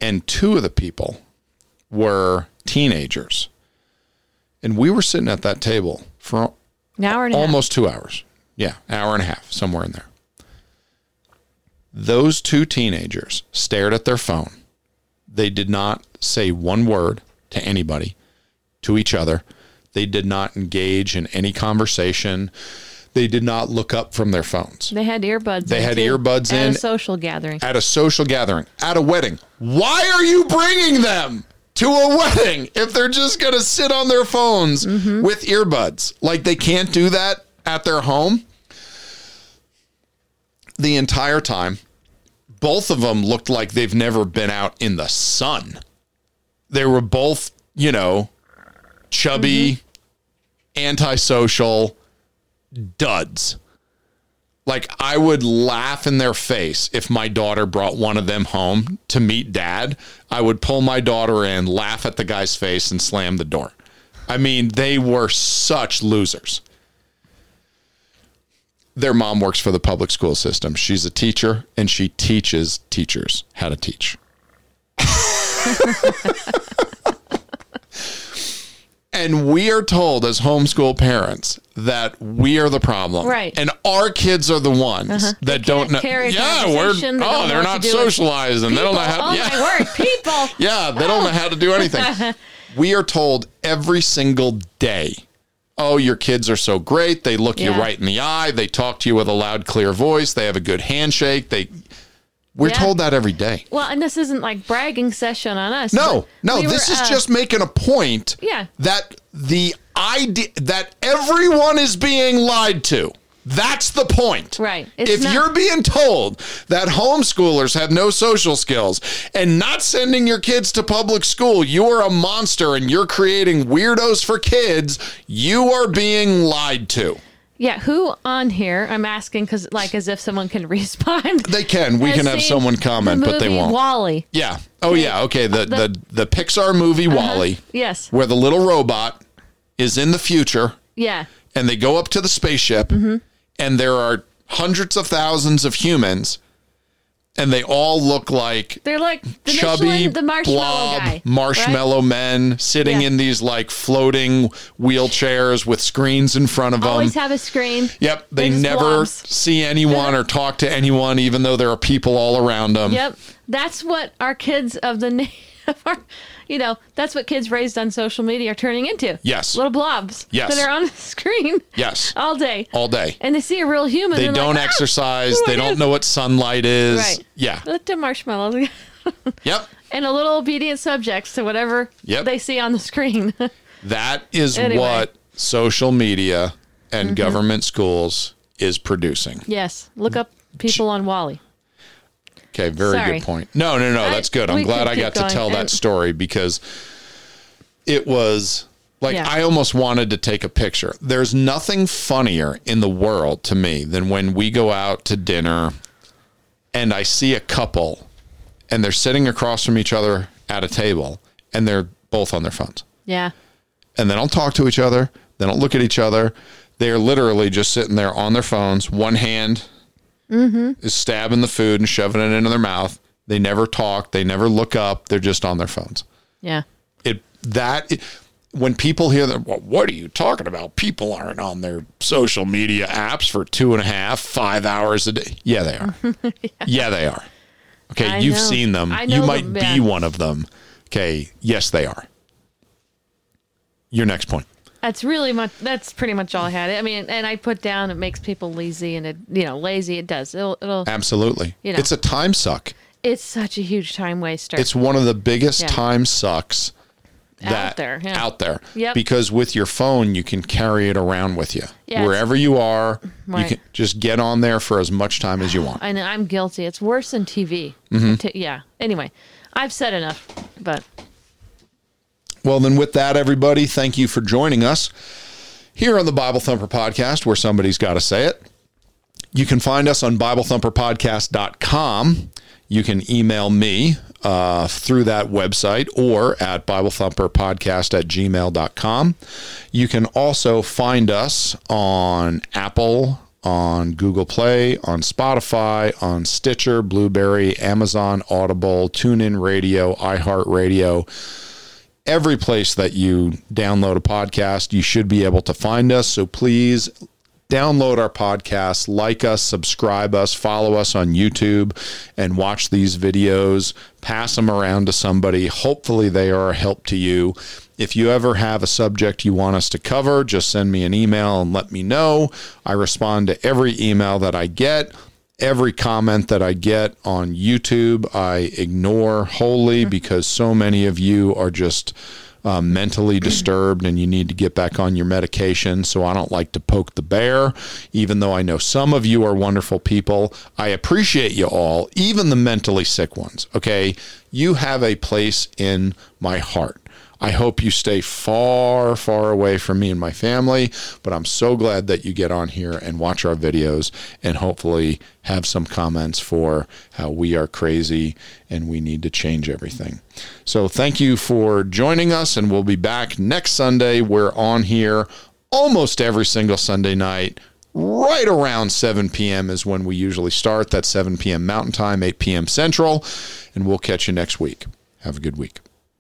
And two of the people were teenagers. And we were sitting at that table for An hour and almost two hours. Yeah, hour and a half, somewhere in there. Those two teenagers stared at their phone. They did not say one word to anybody, to each other. They did not engage in any conversation. They did not look up from their phones. They had earbuds. They had earbuds at in. a social gathering. At a social gathering, at a wedding. Why are you bringing them to a wedding if they're just going to sit on their phones mm-hmm. with earbuds? Like they can't do that at their home? The entire time, both of them looked like they've never been out in the sun. They were both, you know, chubby, mm-hmm. antisocial duds. Like I would laugh in their face if my daughter brought one of them home to meet dad. I would pull my daughter in, laugh at the guy's face, and slam the door. I mean, they were such losers. Their mom works for the public school system. She's a teacher and she teaches teachers how to teach. and we are told as homeschool parents that we are the problem. Right. And our kids are the ones that don't know. yeah, we're. they oh, don't they're not socialized and they don't know how oh yeah. my word, people! Yeah, they don't know how to do anything. we are told every single day, oh, your kids are so great. They look you right in the eye. They talk to you with a loud, clear voice. They have a good handshake. They we're Yeah. told that every day. Well, and this isn't like bragging session on us. No, no, we this were, is uh, just making a point Yeah. that the idea that everyone is being lied to. That's the point. Right. It's if not- you're being told that homeschoolers have no social skills and not sending your kids to public school, you're a monster and you're creating weirdos for kids, you are being lied to. Yeah, who on here? I'm asking because, like, as if someone can respond. They can. We can have someone comment, the but they movie won't. WALL-E. yeah. Oh yeah. Okay. The the the, Pixar movie WALL-E, Yes. where the little robot is in the future Yeah. and they go up to the spaceship Mm-hmm. and there are hundreds of thousands of humans and they all look like They're like the chubby Michelin, the marshmallow blob guy. right? marshmallow men sitting Yeah. in these like floating wheelchairs with screens in front of them. Always have a screen. Yep, they never blobs. see anyone or talk to anyone even though there are people all around them. Yep. That's what our kids of the na- you know, that's what kids raised on social media are turning into. Yes. Little blobs. Yes. That are on the screen Yes. all day. All day. And they see a real human. They don't like, "Ah, exercise, who they don't is." know what sunlight is. Right. Yeah. Let the marshmallows Yep. and a little obedient subjects to whatever Yep. they see on the screen. That is Anyway. Mm-hmm. what social media and government schools is producing. yes. Look up people on WALL-E. Okay, very Sorry. good point. No, no, no, that's good. I'm glad I got to tell that story because it was like Yeah. I almost wanted to take a picture. There's nothing funnier in the world to me than when we go out to dinner and I see a couple and they're sitting across from each other at a table and they're both on their phones. Yeah. and they don't talk to each other. They don't look at each other. They're literally just sitting there on their phones. One hand Mm-hmm. is stabbing the food and shoving it into their mouth. They never talk. They never look up. They're just on their phones. Yeah. It that when people hear that, well, what are you talking about? People aren't on their social media apps for two and a half, five hours a day. Yeah, they are. yeah. they are. Okay, I you've know. seen them. I You might them, be yeah. one of them. Okay, yes, they are. Your next point. That's really much. That's pretty much all I had. I mean, and I put down it makes people lazy, and it you know lazy. It does. It'll. it'll Absolutely. You know. It's a time suck. it's such a huge time waster. It's one of the biggest Yeah. time sucks that there, yeah. out there. Yep. Because with your phone you can carry it around with you. Yeah, Wherever you are, you can just get on there for as much time as you want. I know I'm guilty. It's worse than TV. Mm-hmm. Yeah. Anyway, I've said enough. But Well, then with that everybody, thank you for joining us here on the Bible Thumper podcast where somebody's got to say it. You can find us on BibleThumperPodcast.com. You can email me uh, through that website or at BibleThumperPodcast at gmail.com. You can also find us on Apple, on Google Play, on Spotify, on Stitcher, Blubrry, Amazon, Audible, TuneIn Radio, iHeartRadio every place that you download a podcast, you should be able to find us. So please download our podcast, like us, subscribe us, follow us on YouTube, and watch these videos. Pass them around to somebody. Hopefully, they are a help to you. If you ever have a subject you want us to cover, just send me an email and let me know. I respond to every email that I get. Every comment that I get on YouTube, I ignore wholly because so many of you are just uh, mentally disturbed and you need to get back on your medication. So I don't like to poke the bear, even though I know some of you are wonderful people. I appreciate you all, even the mentally sick ones. Okay. You have a place in my heart. I hope you stay far, far away from me and my family, but I'm so glad that you get on here and watch our videos and hopefully have some comments for how we are crazy and we need to change everything. So thank you for joining us, and we'll be back next Sunday. We're on here almost every single Sunday night. Right around 7 p.m. is when we usually start. That's 7 p.m. Mountain Time, 8 p.m. Central. And we'll catch you next week. Have a good week.